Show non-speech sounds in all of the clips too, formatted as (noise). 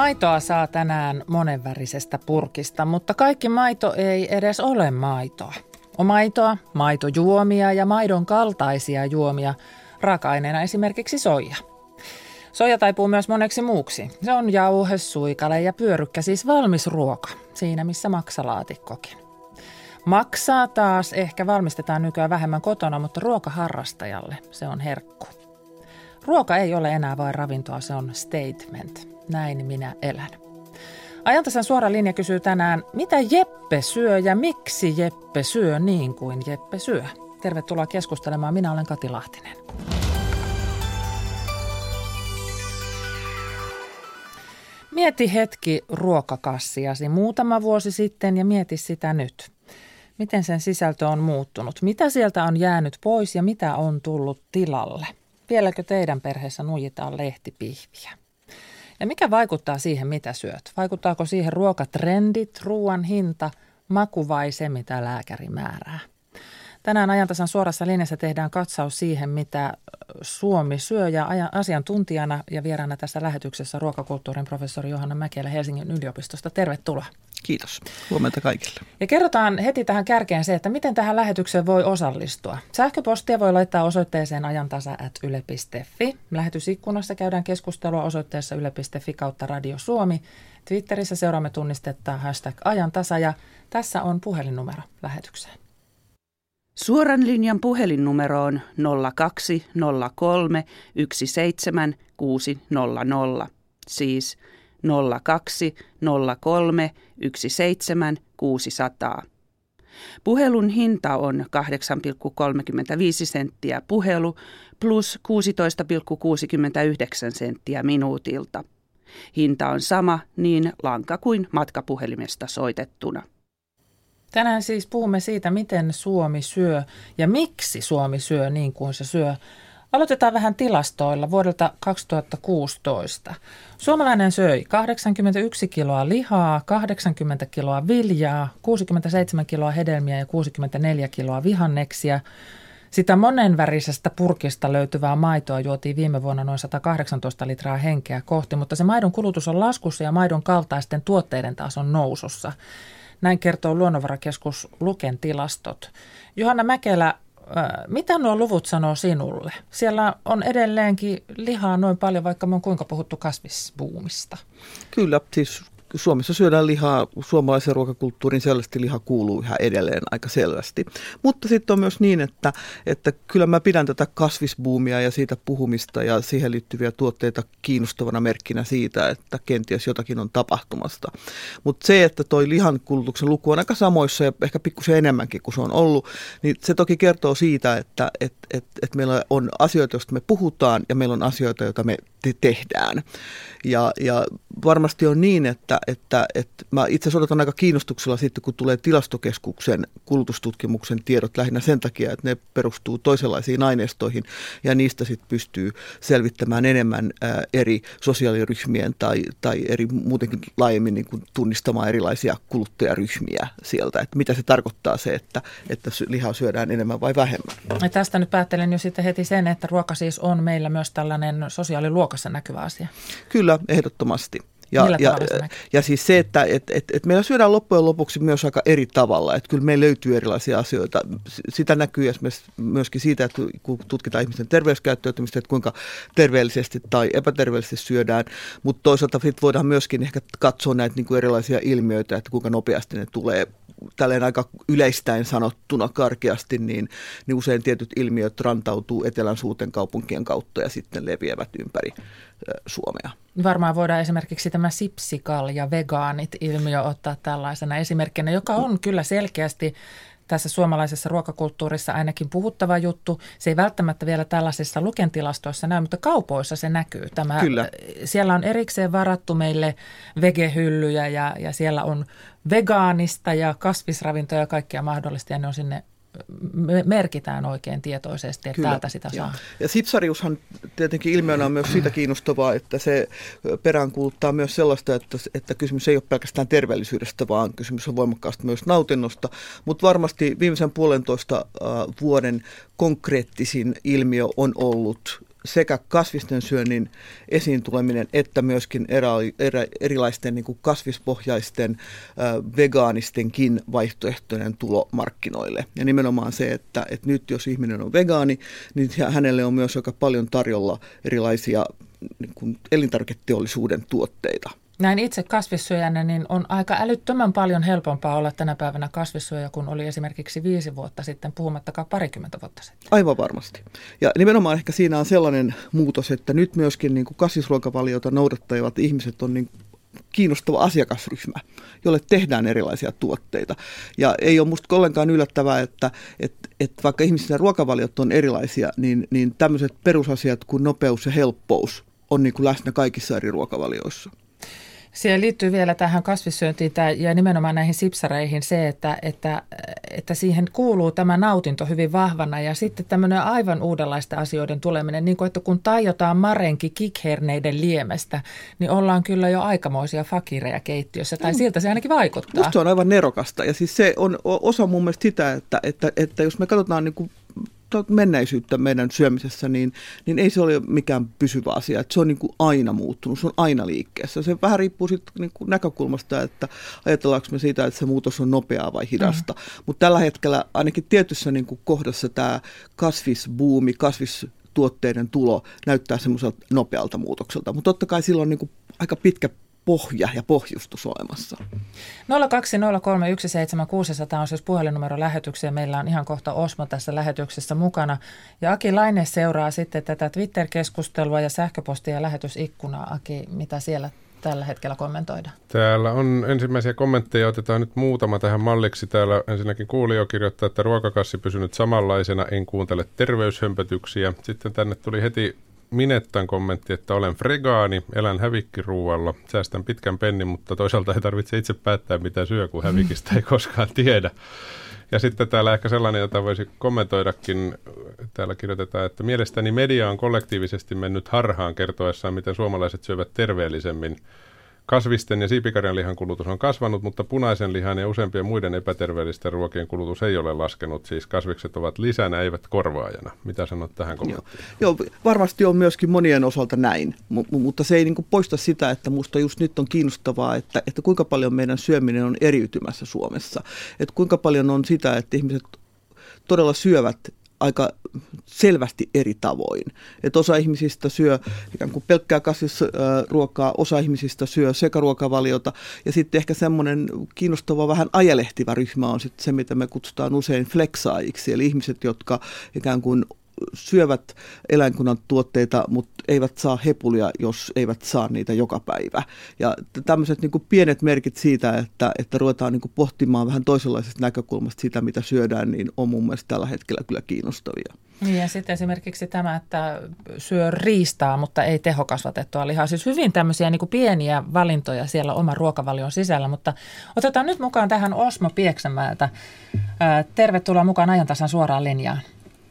Maitoa saa tänään monenvärisestä purkista, mutta kaikki maito ei edes ole maitoa. On maitoa, maitojuomia ja maidon kaltaisia juomia, raaka-aineena esimerkiksi soija. Soija taipuu myös moneksi muuksi. Se on jauhe, suikale ja pyörykkä, siis valmis ruoka, siinä missä maksalaatikkokin. Maksaa taas ehkä valmistetaan nykyään vähemmän kotona, mutta ruokaharrastajalle se on herkku. Ruoka ei ole enää vain ravintoa, se on statement. Näin minä elän. Ajantasan suora linja kysyy tänään, mitä Jeppe syö ja miksi Jeppe syö niin kuin Jeppe syö? Tervetuloa keskustelemaan. Minä olen Kati Lahtinen. Mieti hetki ruokakassiasi muutama vuosi sitten ja mieti sitä nyt. Miten sen sisältö on muuttunut? Mitä sieltä on jäänyt pois ja mitä on tullut tilalle? Vieläkö teidän perheessä nuijitaan lehtipihviä? Ja mikä vaikuttaa siihen, mitä syöt? Vaikuttaako siihen ruokatrendit, ruoan hinta, maku vai se, mitä lääkäri määrää? Tänään ajantasan suorassa linjassa tehdään katsaus siihen, mitä Suomi syö ja asiantuntijana ja vieraana tässä lähetyksessä ruokakulttuurin professori Johanna Mäkelä Helsingin yliopistosta. Tervetuloa. Kiitos. Huomenta kaikille. Ja kerrotaan heti tähän kärkeen se, että miten tähän lähetykseen voi osallistua. Sähköpostia voi laittaa osoitteeseen ajantasa.yle.fi. Lähetysikkunassa käydään keskustelua osoitteessa yle.fi kautta Radio Suomi. Twitterissä seuraamme tunnistetta hashtag ajantasa ja tässä on puhelinnumero lähetykseen. Suoran linjan puhelinnumero on 0203 17600, siis 0203 17600. Puhelun hinta on 8,35 senttiä puhelu plus 16,69 senttiä minuutilta. Hinta on sama niin lanka kuin matkapuhelimesta soitettuna. Tänään siis puhumme siitä, miten Suomi syö ja miksi Suomi syö niin kuin se syö. Aloitetaan vähän tilastoilla vuodelta 2016. Suomalainen söi 81 kiloa lihaa, 80 kiloa viljaa, 67 kiloa hedelmiä ja 64 kiloa vihanneksia. Sitä monenvärisestä purkista löytyvää maitoa juotiin viime vuonna noin 118 litraa henkeä kohti, mutta se maidon kulutus on laskussa ja maidon kaltaisten tuotteiden taas on nousussa. Näin kertoo Luonnonvarakeskus Luken tilastot. Johanna Mäkelä, mitä nuo luvut sanoo sinulle? Siellä on edelleenkin lihaa noin paljon, vaikka me on kuinka puhuttu kasvisbuumista. Kyllä, siis Suomessa syödään lihaa, suomalaisen ruokakulttuurin sellaisesti liha kuuluu yhä edelleen aika selvästi. Mutta sitten on myös niin, että, että kyllä mä pidän tätä kasvisbuumia ja siitä puhumista ja siihen liittyviä tuotteita kiinnostavana merkkinä siitä, että kenties jotakin on tapahtumasta. Mutta se, että toi lihan kulutuksen luku on aika samoissa ja ehkä pikkusen enemmänkin kuin se on ollut, niin se toki kertoo siitä, että et, et, et meillä on asioita, joista me puhutaan ja meillä on asioita, joita me te- tehdään. Ja, ja varmasti on niin, että, että, että mä itse asiassa odotan aika kiinnostuksella sitten, kun tulee tilastokeskuksen kulutustutkimuksen tiedot lähinnä sen takia, että ne perustuu toisenlaisiin aineistoihin ja niistä sitten pystyy selvittämään enemmän ää, eri sosiaaliryhmien tai, tai eri muutenkin laajemmin niin kuin tunnistamaan erilaisia kuluttajaryhmiä sieltä, että mitä se tarkoittaa se, että, että lihaa syödään enemmän vai vähemmän. Ja tästä nyt päättelen jo sitten heti sen, että ruoka siis on meillä myös tällainen sosiaaliluokassa näkyvä asia. Kyllä, ehdottomasti. Ja, ja, ja siis se, että et, et, et meillä syödään loppujen lopuksi myös aika eri tavalla. Että kyllä meillä löytyy erilaisia asioita. Sitä näkyy esimerkiksi myöskin siitä, että kun tutkitaan ihmisten terveyskäyttäytymistä, että kuinka terveellisesti tai epäterveellisesti syödään. Mutta toisaalta sit voidaan myöskin ehkä katsoa näitä niin kuin erilaisia ilmiöitä, että kuinka nopeasti ne tulee tälleen aika yleistäen sanottuna karkeasti, niin, niin usein tietyt ilmiöt rantautuu etelän suurten kaupunkien kautta ja sitten leviävät ympäri Suomea. Varmaan voidaan esimerkiksi tämä sipsikal ja vegaanit ilmiö ottaa tällaisena esimerkkinä, joka on kyllä selkeästi tässä suomalaisessa ruokakulttuurissa ainakin puhuttava juttu. Se ei välttämättä vielä tällaisissa lukentilastoissa näy, mutta kaupoissa se näkyy. Tämä, Kyllä. Siellä on erikseen varattu meille vegehyllyjä ja, ja siellä on vegaanista ja kasvisravintoja ja kaikkia mahdollista ja ne on sinne merkitään oikein tietoisesti, että Kyllä, täältä sitä saa. Ja sipsariushan tietenkin ilmiönä on myös siitä kiinnostavaa, että se peräänkuuluttaa myös sellaista, että, että kysymys ei ole pelkästään terveellisyydestä, vaan kysymys on voimakkaasti myös nautinnosta. Mutta varmasti viimeisen puolentoista vuoden konkreettisin ilmiö on ollut sekä kasvisten syönnin esiin tuleminen että myöskin erä, erä, erilaisten niin kuin kasvispohjaisten äh, vegaanistenkin vaihtoehtoinen tulo markkinoille. Ja nimenomaan se, että, että nyt jos ihminen on vegaani, niin hänelle on myös aika paljon tarjolla erilaisia niin kuin elintarviketeollisuuden tuotteita. Näin itse kasvissyöjänä, niin on aika älyttömän paljon helpompaa olla tänä päivänä kasvissyöjä kuin oli esimerkiksi viisi vuotta sitten, puhumattakaan parikymmentä vuotta sitten. Aivan varmasti. Ja nimenomaan ehkä siinä on sellainen muutos, että nyt myöskin niin kuin kasvisruokavaliota noudattavat ihmiset on niin kiinnostava asiakasryhmä, jolle tehdään erilaisia tuotteita. Ja ei ole musta ollenkaan yllättävää, että, että, että vaikka ihmisten ruokavaliot on erilaisia, niin, niin tämmöiset perusasiat kuin nopeus ja helppous on niin kuin läsnä kaikissa eri ruokavalioissa. Siihen liittyy vielä tähän kasvissyöntiin ja nimenomaan näihin sipsareihin se, että, että, että siihen kuuluu tämä nautinto hyvin vahvana ja sitten tämmöinen aivan uudenlaista asioiden tuleminen, niin kuin että kun tajotaan marenki kikherneiden liemestä, niin ollaan kyllä jo aikamoisia fakireja keittiössä, tai mm. siltä se ainakin vaikuttaa. Musta se on aivan nerokasta ja siis se on osa mun mielestä sitä, että, että, että jos me katsotaan niin kuin menneisyyttä meidän syömisessä, niin, niin ei se ole mikään pysyvä asia. Että se on niin kuin aina muuttunut, se on aina liikkeessä. Se vähän riippuu sitten niin kuin näkökulmasta, että ajatellaanko me siitä, että se muutos on nopeaa vai hidasta. Mm. Mutta tällä hetkellä ainakin tietyssä niin kuin kohdassa tämä kasvisbuumi, kasvis tuotteiden tulo näyttää semmoiselta nopealta muutokselta. Mutta totta kai silloin niin kuin aika pitkä pohja ja pohjustus olemassa. 020317600 on siis puhelinnumero lähetykseen. Meillä on ihan kohta Osmo tässä lähetyksessä mukana. Ja Aki Laine seuraa sitten tätä Twitter-keskustelua ja sähköpostia ja lähetysikkunaa. Aki, mitä siellä tällä hetkellä kommentoida? Täällä on ensimmäisiä kommentteja, otetaan nyt muutama tähän malliksi. Täällä ensinnäkin kuulija kirjoittaa, että ruokakassi pysynyt samanlaisena, en kuuntele terveyshömpötyksiä. Sitten tänne tuli heti Minettan kommentti, että olen fregaani, elän hävikkiruualla, säästän pitkän pennin, mutta toisaalta ei tarvitse itse päättää mitä syö, kun hävikistä ei koskaan tiedä. Ja sitten täällä ehkä sellainen, jota voisi kommentoidakin, täällä kirjoitetaan, että mielestäni media on kollektiivisesti mennyt harhaan kertoessaan, miten suomalaiset syövät terveellisemmin – Kasvisten ja siipikarjan lihan kulutus on kasvanut, mutta punaisen lihan ja useimpien muiden epäterveellisten ruokien kulutus ei ole laskenut. Siis kasvikset ovat lisänä, eivät korvaajana. Mitä sanot tähän kommenttiin? Joo, joo varmasti on myöskin monien osalta näin, M- mutta se ei niin poista sitä, että minusta just nyt on kiinnostavaa, että, että kuinka paljon meidän syöminen on eriytymässä Suomessa. Että kuinka paljon on sitä, että ihmiset todella syövät aika selvästi eri tavoin. Että osa ihmisistä syö ikään kuin pelkkää kasvisruokaa, osa ihmisistä syö sekaruokavaliota ja sitten ehkä semmoinen kiinnostava vähän ajelehtivä ryhmä on sitten se, mitä me kutsutaan usein fleksaajiksi, eli ihmiset, jotka ikään kuin syövät eläinkunnan tuotteita, mutta eivät saa hepulia, jos eivät saa niitä joka päivä. Ja tämmöiset niin pienet merkit siitä, että, että ruvetaan niin pohtimaan vähän toisenlaisesta näkökulmasta sitä, mitä syödään, niin on mun mielestä tällä hetkellä kyllä kiinnostavia. Niin ja sitten esimerkiksi tämä, että syö riistaa, mutta ei tehokasvatettua lihaa. Siis hyvin tämmöisiä niin kuin pieniä valintoja siellä oman ruokavalion sisällä, mutta otetaan nyt mukaan tähän Osmo Pieksämäeltä. Tervetuloa mukaan ajantasan suoraan linjaan.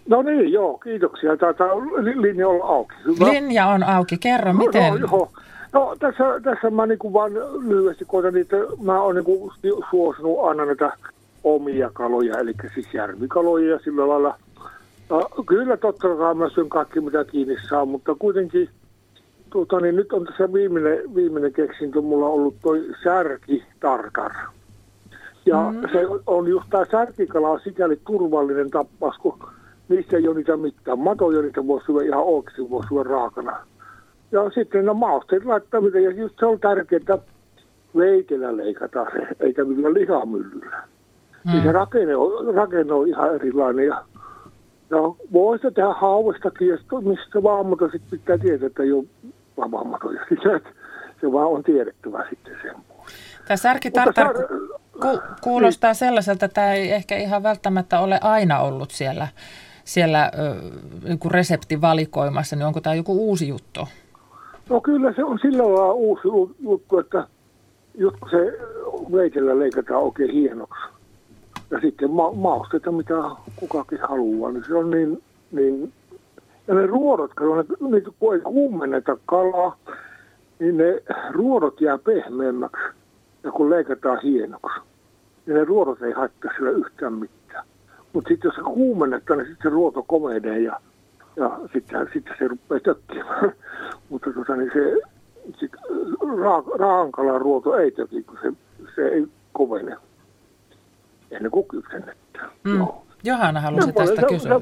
No niin, joo, kiitoksia. Tämä linja on auki. Hyvä. Linja on auki. Kerro, no, miten? No, joo. no tässä, tässä mä niin vaan lyhyesti koitan, että mä oon niin suosinut aina näitä omia kaloja, eli siis järvikaloja ja sillä lailla. No, kyllä totta kai mä syön kaikki mitä kiinni saa, mutta kuitenkin tuota, niin nyt on tässä viimeinen, viimeinen keksintö, mulla on ollut toi särki tarkar. Ja mm. se on just tämä särkikala sikäli turvallinen tappaus, kun niissä ei ole niitä mitään matoja, niitä voi syödä ihan oikeasti, voi syödä raakana. Ja sitten no mausteet laittaminen, ja just se on tärkeää, veitellä leikata se, eikä millään lihamyllyllä. Mm. Niin se rakenne on, rakenne on ihan erilainen. Ja, ja voisi tehdä hauestakin, ja mistä vaan, mutta sitten pitää tietää, että ei ole vapaamatoja. Se vaan on tiedettävä sitten sen Tämä särki tartar ku, kuulostaa niin. sellaiselta, että tämä ei ehkä ihan välttämättä ole aina ollut siellä siellä niin kuin reseptivalikoimassa, niin onko tämä joku uusi juttu? No kyllä se on sillä lailla uusi juttu, että just kun se veitellä leikataan oikein hienoksi ja sitten ma- mausteita, mitä kukakin haluaa, niin se on niin, niin ja ne ruodot, kun, ne, kun ei kuumenneta kalaa, niin ne ruodot jää pehmeämmäksi. Ja kun leikataan hienoksi, niin ne ruodot ei haittaa sillä yhtään mitään. Mutta sitten jos se kuumennetaan, niin sitten se ruoto komenee ja Ja sitten sit se rupeaa tökkimään. (laughs) Mutta tota, niin se, sit, ra, raankalan ruoto ei töki, kun se, se ei kovene ennen kuin kypsennetään. Mm. Joo. Johanna halusi tästä kysyä.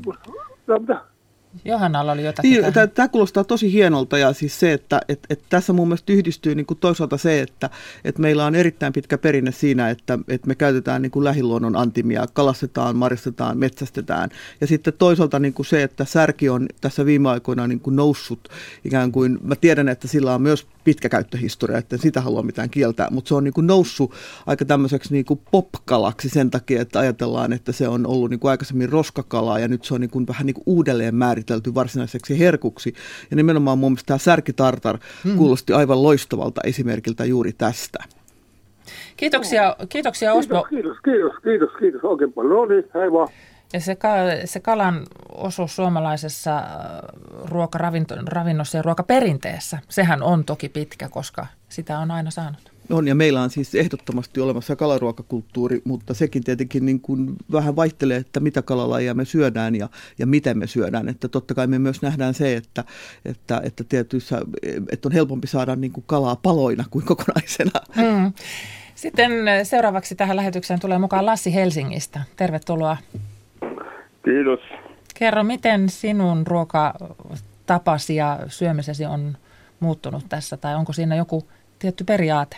Johannalla oli jotakin niin, tähän. Tämä kuulostaa tosi hienolta ja siis se, että et, et tässä mun mielestä yhdistyy niin kuin toisaalta se, että et meillä on erittäin pitkä perinne siinä, että et me käytetään niin kuin lähiluonnon antimia, kalastetaan, maristetaan, metsästetään. Ja sitten toisaalta niin kuin se, että särki on tässä viime aikoina niin kuin noussut ikään kuin, mä tiedän, että sillä on myös pitkä käyttöhistoria, että sitä halua mitään kieltää, mutta se on niin kuin noussut aika tämmöiseksi niin kuin popkalaksi sen takia, että ajatellaan, että se on ollut niin kuin aikaisemmin roskakalaa ja nyt se on niin kuin vähän niin kuin uudelleen määritelty varsinaiseksi herkuksi. Ja nimenomaan mun mielestä tämä särkitartar hmm. kuulosti aivan loistavalta esimerkiltä juuri tästä. Kiitoksia, kiitoksia Osmo. Kiitos, kiitos, kiitos, kiitos oikein paljon. No niin, hei vaan. Ja se, se kalan osuus suomalaisessa äh, ruokaravinnossa ja ruokaperinteessä, sehän on toki pitkä, koska sitä on aina saanut. On, ja meillä on siis ehdottomasti olemassa kalaruokakulttuuri, mutta sekin tietenkin niin kuin vähän vaihtelee, että mitä kalalajia me syödään ja, ja miten me syödään. Että totta kai me myös nähdään se, että, että, että tietyissä, että on helpompi saada niin kuin kalaa paloina kuin kokonaisena. Mm. Sitten seuraavaksi tähän lähetykseen tulee mukaan Lassi Helsingistä. Tervetuloa. Kiitos. Kerro, miten sinun ruokatapasi ja syömisesi on muuttunut tässä, tai onko siinä joku tietty periaate?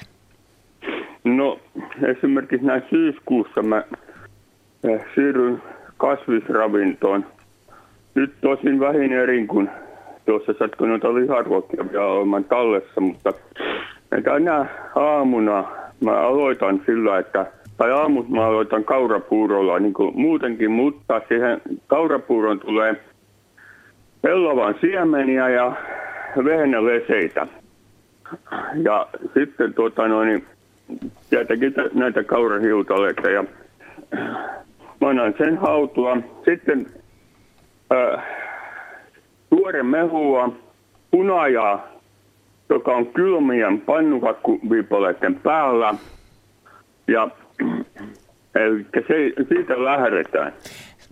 No esimerkiksi näin syyskuussa mä eh, siirryn kasvisravintoon. Nyt tosin vähin erin, kun tuossa sattuu noita liharuokia vielä olemaan tallessa, mutta tänä aamuna mä aloitan sillä, että tai aamut mä aloitan kaurapuurolla niin kuin muutenkin, mutta siihen kaurapuuron tulee pellavan siemeniä ja vehnäleseitä. Ja sitten tuota noin, tietenkin näitä kaurahiutaleita ja mä annan sen hautua. Sitten äh, tuore mehua, punajaa, joka on kylmien pannukakkuviipaleiden päällä. Ja Eli se, siitä lähdetään.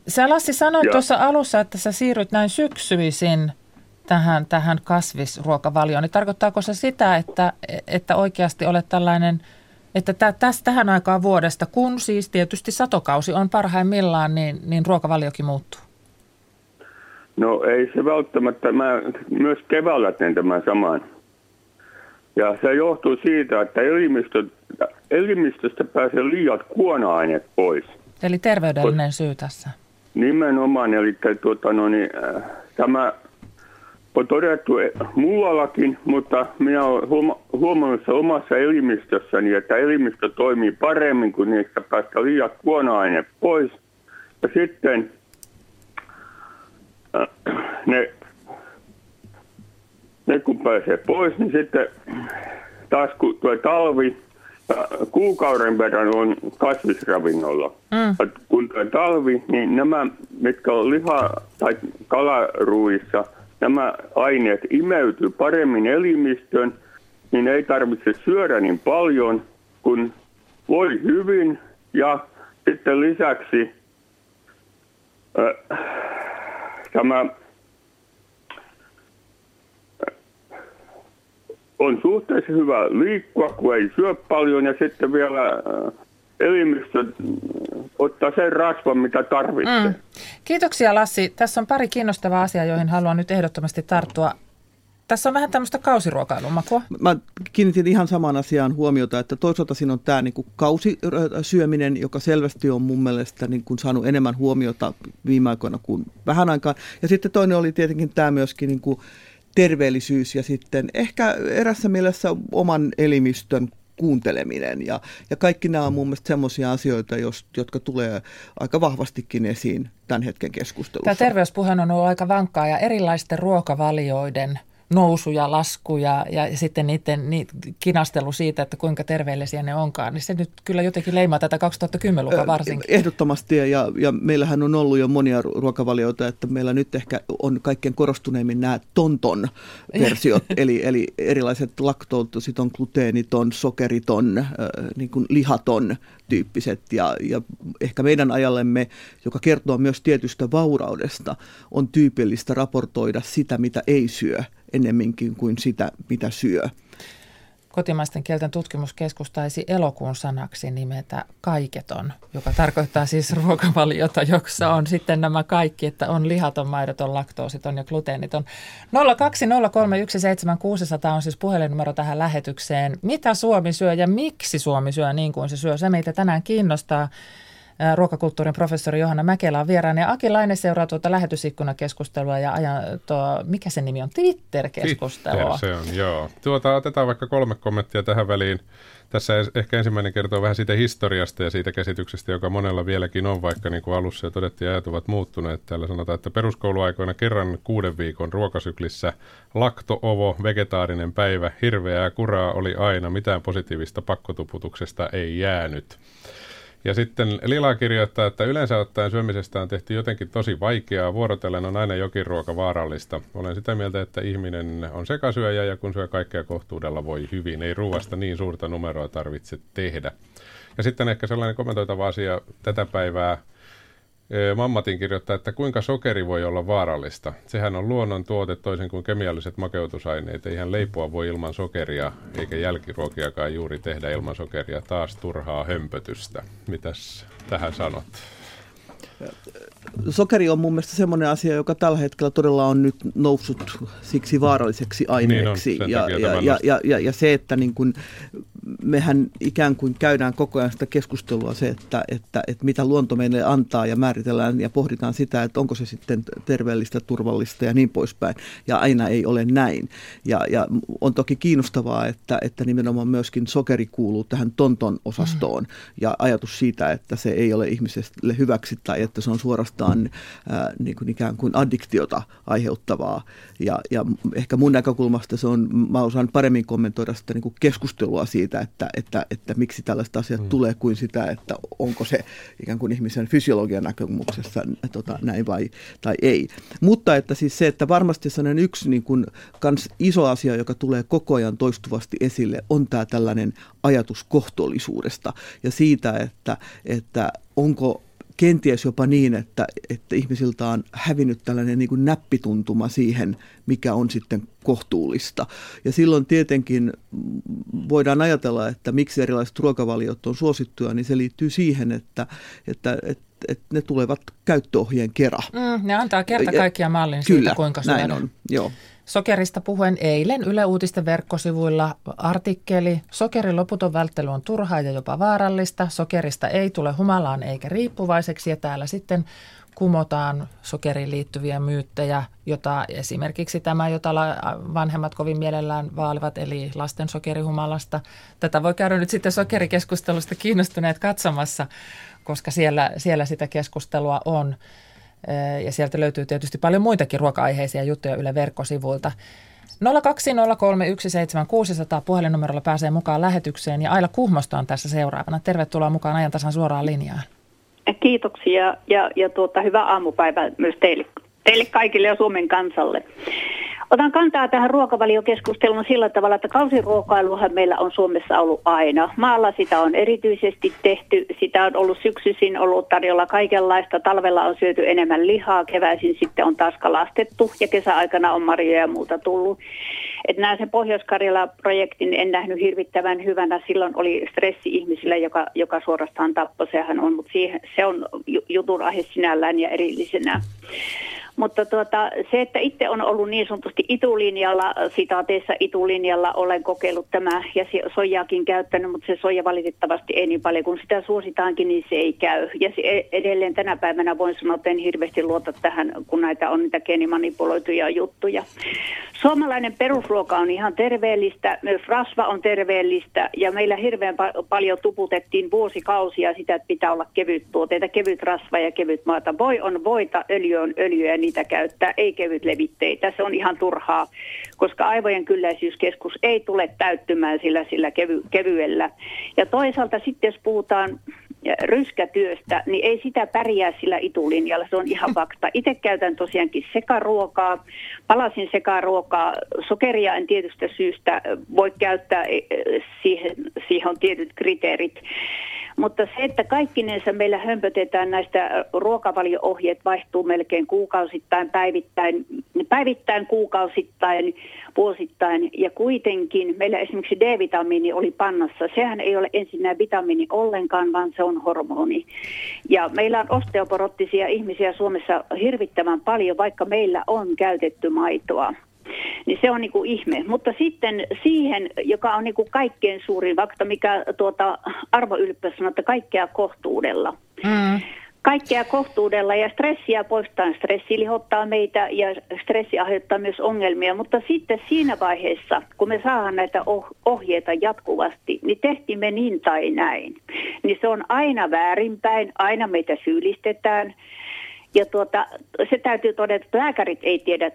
Sä Lassi sanoit ja. tuossa alussa, että sä siirryt näin syksyisin tähän, tähän kasvisruokavalioon. Niin tarkoittaako se sitä, että, että oikeasti olet tällainen, että tästä tähän aikaan vuodesta, kun siis tietysti satokausi on parhaimmillaan, niin, niin ruokavaliokin muuttuu? No ei se välttämättä. Mä myös keväällä teen tämän saman. Ja se johtuu siitä, että elimistö, elimistöstä pääsee liiat kuona-aineet pois. Eli terveydellinen syy tässä. Nimenomaan, eli tuota, no niin, äh, tämä on todettu muuallakin, mutta minä olen huomannut se omassa elimistössäni, että elimistö toimii paremmin, kun niistä päästä liiat kuona-aineet pois. Ja sitten äh, ne ne kun pääsee pois, niin sitten taas kun tuo talvi, kuukauden verran on kasvisravinnolla. Mm. Kun tuo talvi, niin nämä, mitkä on liha- tai kalaruuissa, nämä aineet imeytyy paremmin elimistöön, niin ei tarvitse syödä niin paljon, kun voi hyvin. Ja sitten lisäksi äh, tämä on suhteellisen hyvä liikkua, kun ei syö paljon ja sitten vielä elimistö ottaa sen rasvan, mitä tarvitsee. Mm. Kiitoksia Lassi. Tässä on pari kiinnostavaa asiaa, joihin haluan nyt ehdottomasti tarttua. Tässä on vähän tämmöistä kausiruokailumakua. Mä kiinnitin ihan samaan asiaan huomiota, että toisaalta siinä on tämä niin kuin kausisyöminen, joka selvästi on mun mielestä niin kuin saanut enemmän huomiota viime aikoina kuin vähän aikaa. Ja sitten toinen oli tietenkin tämä myöskin niin kuin terveellisyys ja sitten ehkä erässä mielessä oman elimistön kuunteleminen. Ja, ja kaikki nämä on mun mielestä sellaisia asioita, jos, jotka tulee aika vahvastikin esiin tämän hetken keskustelussa. Tämä terveyspuhe on ollut aika vankkaa ja erilaisten ruokavalioiden nousu ja lasku ja, ja sitten niiden niin, kinastelu siitä, että kuinka terveellisiä ne onkaan, niin se nyt kyllä jotenkin leimaa tätä 2010-lukua varsinkin. Ehdottomasti ja, ja meillähän on ollut jo monia ruokavalioita, että meillä nyt ehkä on kaikkein korostuneimmin nämä tonton versiot, (laughs) eli, eli erilaiset laktoositon, gluteeniton, sokeriton, äh, niin kuin lihaton tyyppiset ja, ja ehkä meidän ajallemme, joka kertoo myös tietystä vauraudesta, on tyypillistä raportoida sitä, mitä ei syö ennemminkin kuin sitä, mitä syö. Kotimaisten kielten tutkimuskeskus taisi elokuun sanaksi nimetä kaiketon, joka tarkoittaa siis ruokavaliota, jossa on sitten nämä kaikki, että on lihaton, maidoton, laktoositon ja gluteeniton. 020317600 on siis puhelinnumero tähän lähetykseen. Mitä Suomi syö ja miksi Suomi syö niin kuin se syö? Se meitä tänään kiinnostaa ruokakulttuurin professori Johanna Mäkelä on vieraana. Ja Aki Laine seuraa tuota lähetysikkunakeskustelua ja ajan tuo, mikä se nimi on, Twitter-keskustelua. Twitter se on, joo. Tuota, otetaan vaikka kolme kommenttia tähän väliin. Tässä ehkä ensimmäinen kertoo vähän siitä historiasta ja siitä käsityksestä, joka monella vieläkin on, vaikka niin kuin alussa jo todettiin, ajat ovat muuttuneet. Täällä sanotaan, että peruskouluaikoina kerran kuuden viikon ruokasyklissä lakto-ovo, vegetaarinen päivä, hirveää kuraa oli aina, mitään positiivista pakkotuputuksesta ei jäänyt. Ja sitten Lila kirjoittaa, että yleensä ottaen syömisestä on tehty jotenkin tosi vaikeaa. Vuorotellen on aina jokin ruoka vaarallista. Olen sitä mieltä, että ihminen on sekasyöjä ja kun syö kaikkea kohtuudella voi hyvin. Ei ruuasta niin suurta numeroa tarvitse tehdä. Ja sitten ehkä sellainen kommentoitava asia tätä päivää – Mammatin kirjoittaa, että kuinka sokeri voi olla vaarallista. Sehän on luonnon tuote toisin kuin kemialliset makeutusaineet. Eihän leipua voi ilman sokeria, eikä jälkiruokiakaan juuri tehdä ilman sokeria. Taas turhaa hömpötystä. Mitäs tähän sanot? Sokeri on mun mielestä semmoinen asia, joka tällä hetkellä todella on nyt noussut siksi vaaralliseksi aineeksi. Niin on, ja, ja, ja, ja, ja, ja se, että niin kun mehän ikään kuin käydään koko ajan sitä keskustelua se, että, että, että mitä luonto meille antaa ja määritellään ja pohditaan sitä, että onko se sitten terveellistä, turvallista ja niin poispäin. Ja aina ei ole näin. Ja, ja on toki kiinnostavaa, että, että nimenomaan myöskin sokeri kuuluu tähän tonton osastoon mm. ja ajatus siitä, että se ei ole ihmiselle hyväksi tai että se on suorastaan ää, niin kuin ikään kuin addiktiota aiheuttavaa. Ja, ja ehkä mun näkökulmasta se on, mä osaan paremmin kommentoida sitä niin kuin keskustelua siitä, että, että, että miksi tällaiset asiat mm. tulee kuin sitä, että onko se ikään kuin ihmisen fysiologian näkökulmuksessa tota, näin vai tai ei. Mutta että siis se, että varmasti sellainen yksi niin kuin, kans iso asia, joka tulee koko ajan toistuvasti esille, on tämä tällainen ajatus kohtuullisuudesta ja siitä, että, että onko kenties jopa niin, että, että ihmisiltä on hävinnyt tällainen niin kuin näppituntuma siihen, mikä on sitten kohtuullista. Ja silloin tietenkin voidaan ajatella, että miksi erilaiset ruokavaliot on suosittuja, niin se liittyy siihen, että, että, että että ne tulevat käyttöohjeen kera. Mm, ne antaa kerta kaikkiaan mallin siitä, kuinka syödä. näin on, joo. Sokerista puhuen eilen Yle Uutisten verkkosivuilla artikkeli Sokerin loputon välttely on turhaa ja jopa vaarallista. Sokerista ei tule humalaan eikä riippuvaiseksi ja täällä sitten kumotaan sokeriin liittyviä myyttejä, jota esimerkiksi tämä, jota vanhemmat kovin mielellään vaalivat, eli lasten sokerihumalasta. Tätä voi käydä nyt sitten sokerikeskustelusta kiinnostuneet katsomassa, koska siellä, siellä sitä keskustelua on. Ja sieltä löytyy tietysti paljon muitakin ruoka-aiheisia juttuja Yle verkkosivuilta. 020317600 puhelinnumerolla pääsee mukaan lähetykseen ja Aila Kuhmosta on tässä seuraavana. Tervetuloa mukaan ajan tasan suoraan linjaan. Kiitoksia ja, ja tuota, hyvää aamupäivää myös teille, teille kaikille ja Suomen kansalle. Otan kantaa tähän ruokavaliokeskusteluun sillä tavalla, että kausiruokailuhan meillä on Suomessa ollut aina. Maalla sitä on erityisesti tehty, sitä on ollut syksyisin ollut tarjolla kaikenlaista, talvella on syöty enemmän lihaa, keväisin sitten on taas kalastettu ja kesäaikana on marjoja ja muuta tullut. Et näen sen Pohjois-Karjala-projektin en nähnyt hirvittävän hyvänä. Silloin oli stressi ihmisillä, joka, joka suorastaan tappoi, sehän on, mutta se on jutun aihe sinällään ja erillisenä. Mutta tuota, se, että itse on ollut niin sanotusti itulinjalla, sitaateissa itulinjalla olen kokeillut tämä ja soijaakin käyttänyt, mutta se soija valitettavasti ei niin paljon. Kun sitä suositaankin, niin se ei käy. Ja se e- edelleen tänä päivänä voin sanoa, että en hirveästi luota tähän, kun näitä on niitä geenimanipuloituja juttuja. Suomalainen perusruoka on ihan terveellistä, myös rasva on terveellistä ja meillä hirveän pa- paljon tuputettiin vuosikausia sitä, että pitää olla kevyt tuotteita, kevyt rasva ja kevyt maata. Voi on voita, öljy on öljyä ja niitä käyttää, ei kevyt levitteitä. Se on ihan turhaa, koska aivojen kylläisyyskeskus ei tule täyttymään sillä, sillä kevy- kevyellä. Ja toisaalta sitten jos puhutaan ryskätyöstä, niin ei sitä pärjää sillä itulinjalla, se on ihan (laughs) fakta. Itse käytän tosiaankin sekaruokaa, palasin sekaruokaa, sokeria en tietystä syystä voi käyttää, e, e, siihen, siihen on tietyt kriteerit. Mutta se, että kaikkinensa meillä hömpötetään näistä ruokavalio-ohjeet vaihtuu melkein kuukausittain, päivittäin, päivittäin, kuukausittain, vuosittain. Ja kuitenkin meillä esimerkiksi D-vitamiini oli pannassa. Sehän ei ole ensinnä vitamiini ollenkaan, vaan se on hormoni. Ja meillä on osteoporottisia ihmisiä Suomessa hirvittävän paljon, vaikka meillä on käytetty maitoa. Niin se on niin ihme. Mutta sitten siihen, joka on niin kaikkein suurin, vaikka mikä tuota, Arvo Ylppö sanoi, että kaikkea kohtuudella. Mm kaikkea kohtuudella ja stressiä poistaa. Stressi lihottaa meitä ja stressi aiheuttaa myös ongelmia, mutta sitten siinä vaiheessa, kun me saadaan näitä oh-, ohjeita jatkuvasti, niin tehtiin me niin tai näin. Niin se on aina väärinpäin, aina meitä syyllistetään ja tuota, se täytyy todeta, että lääkärit ei tiedä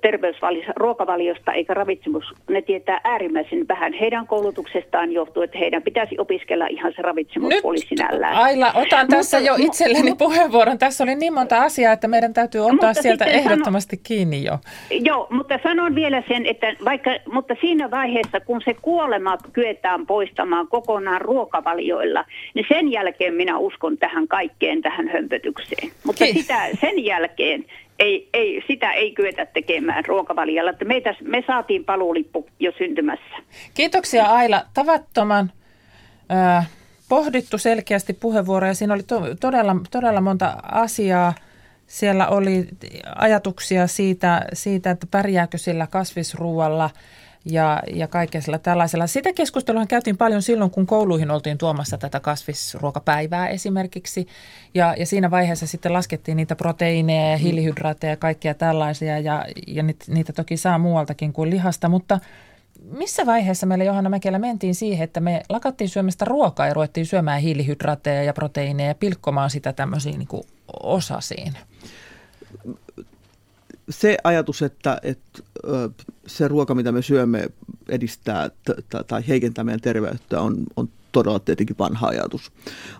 terveysvaliosta, ruokavaliosta eikä ravitsemus. Ne tietää äärimmäisen vähän. Heidän koulutuksestaan johtuu, että heidän pitäisi opiskella ihan se ravitsemuspuoli sinällään. Aila, otan tässä mutta, jo itselleni mu- puheenvuoron. Tässä oli niin monta asiaa, että meidän täytyy ottaa mutta sieltä ehdottomasti sano, kiinni jo. Joo, mutta sanon vielä sen, että vaikka, mutta siinä vaiheessa, kun se kuolema kyetään poistamaan kokonaan ruokavalioilla, niin sen jälkeen minä uskon tähän kaikkeen, tähän hömpötykseen. Mutta Kiitos sitä, sen jälkeen ei, ei, sitä ei kyetä tekemään ruokavaliolla. Että meitä, me saatiin paluulippu jo syntymässä. Kiitoksia Aila. Tavattoman äh, pohdittu selkeästi puheenvuoroja. Siinä oli to, todella, todella monta asiaa. Siellä oli ajatuksia siitä, siitä, että pärjääkö sillä kasvisruualla – ja, ja kaikella tällaisella. Sitä keskustelua käytiin paljon silloin, kun kouluihin oltiin tuomassa tätä kasvisruokapäivää esimerkiksi. Ja, ja siinä vaiheessa sitten laskettiin niitä proteiineja ja mm. hiilihydraatteja ja kaikkia tällaisia. Ja, ja niitä toki saa muualtakin kuin lihasta, mutta missä vaiheessa meillä Johanna Mäkelä mentiin siihen, että me lakattiin syömästä ruokaa ja ruvettiin syömään hiilihydraatteja ja proteiineja ja pilkkomaan sitä tämmöisiin niin osasiin? Se ajatus, että, että se ruoka, mitä me syömme, edistää tai heikentää meidän terveyttä, on, on todella tietenkin vanha ajatus.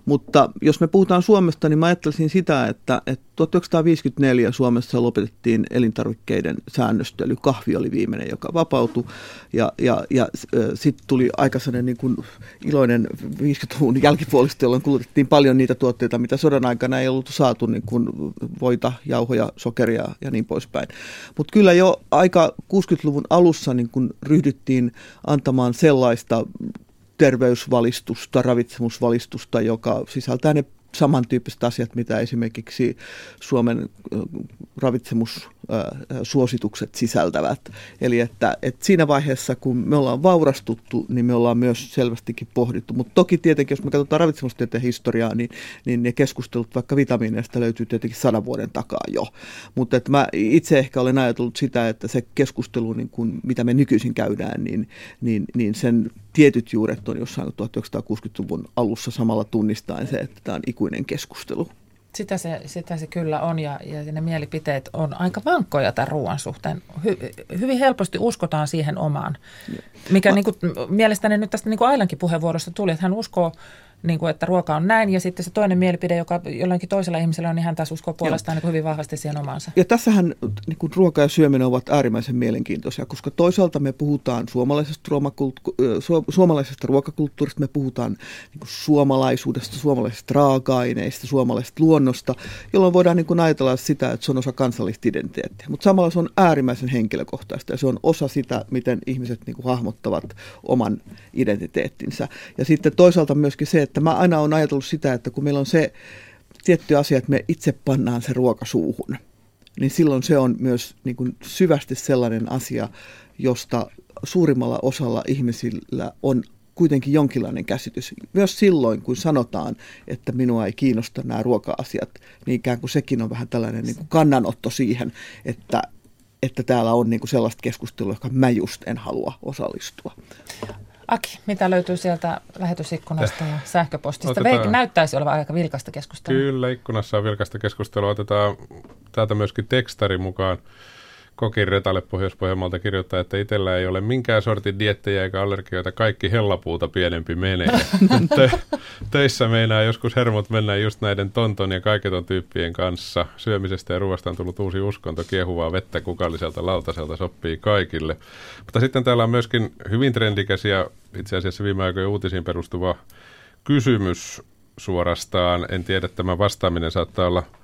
Mutta jos me puhutaan Suomesta, niin mä ajattelisin sitä, että, että 1954 Suomessa lopetettiin elintarvikkeiden säännöstely. Kahvi oli viimeinen, joka vapautui. Ja, ja, ja sitten tuli aika sellainen niin kuin iloinen 50-luvun jälkipuolista, jolloin kulutettiin paljon niitä tuotteita, mitä sodan aikana ei ollut saatu, niin kuin voita, jauhoja, sokeria ja niin poispäin. Mutta kyllä jo aika 60-luvun alussa niin kun ryhdyttiin antamaan sellaista terveysvalistusta, ravitsemusvalistusta, joka sisältää ne samantyyppiset asiat, mitä esimerkiksi Suomen ravitsemussuositukset sisältävät. Eli että, että siinä vaiheessa, kun me ollaan vaurastuttu, niin me ollaan myös selvästikin pohdittu. Mutta toki tietenkin, jos me katsotaan ravitsemustieteen historiaa, niin, niin ne keskustelut vaikka vitamiineista löytyy tietenkin sadan vuoden takaa jo. Mutta että mä itse ehkä olen ajatellut sitä, että se keskustelu, niin kun, mitä me nykyisin käydään, niin, niin, niin sen tietyt juuret on jossain 1960-luvun alussa samalla tunnistaen se, että tämä on ikuinen keskustelu. Sitä se, sitä se kyllä on ja, ja ne mielipiteet on aika vankkoja tämän ruoan suhteen. Hy, hyvin helposti uskotaan siihen omaan, mikä niin kuin, mielestäni nyt tästä niin kuin Ailankin puheenvuorosta tuli, että hän uskoo niin kuin, että ruoka on näin, ja sitten se toinen mielipide, joka jollakin toisella ihmisellä on, niin hän taas uskoo puolestaan niin hyvin vahvasti siihen omaansa. Ja tässähän niin kuin ruoka ja syöminen ovat äärimmäisen mielenkiintoisia, koska toisaalta me puhutaan suomalaisesta, su- suomalaisesta ruokakulttuurista, me puhutaan niin kuin suomalaisuudesta, suomalaisista raaka-aineista, suomalaisesta luonnosta, jolloin voidaan niin kuin ajatella sitä, että se on osa kansallista identiteettiä. Mutta samalla se on äärimmäisen henkilökohtaista, ja se on osa sitä, miten ihmiset niin kuin hahmottavat oman identiteettinsä. Ja sitten toisaalta myöskin se, että mä aina olen ajatellut sitä, että kun meillä on se tietty asia, että me itse pannaan se ruoka suuhun, niin silloin se on myös niin kuin syvästi sellainen asia, josta suurimmalla osalla ihmisillä on kuitenkin jonkinlainen käsitys. Myös silloin, kun sanotaan, että minua ei kiinnosta nämä ruoka-asiat, niin ikään kuin sekin on vähän tällainen niin kuin kannanotto siihen, että että täällä on niin kuin sellaista keskustelua, joka mä just en halua osallistua. Aki, mitä löytyy sieltä lähetysikkunasta ja sähköpostista? Otetaan... Näyttäisi olevan aika vilkasta keskustelua. Kyllä, ikkunassa on vilkasta keskustelua. Otetaan täältä myöskin tekstari mukaan. Kokin Retalle Pohjois-Pohjanmaalta kirjoittaa, että itsellä ei ole minkään sortin diettejä eikä allergioita, kaikki hellapuuta pienempi menee. (laughs) Tö- töissä meinaa joskus hermot mennä just näiden tonton ja kaiketon tyyppien kanssa. Syömisestä ja ruoasta on tullut uusi uskonto, kiehuvaa vettä kukalliselta lautaselta sopii kaikille. Mutta sitten täällä on myöskin hyvin trendikäs ja itse asiassa viime aikojen uutisiin perustuva kysymys suorastaan. En tiedä, tämä vastaaminen saattaa olla –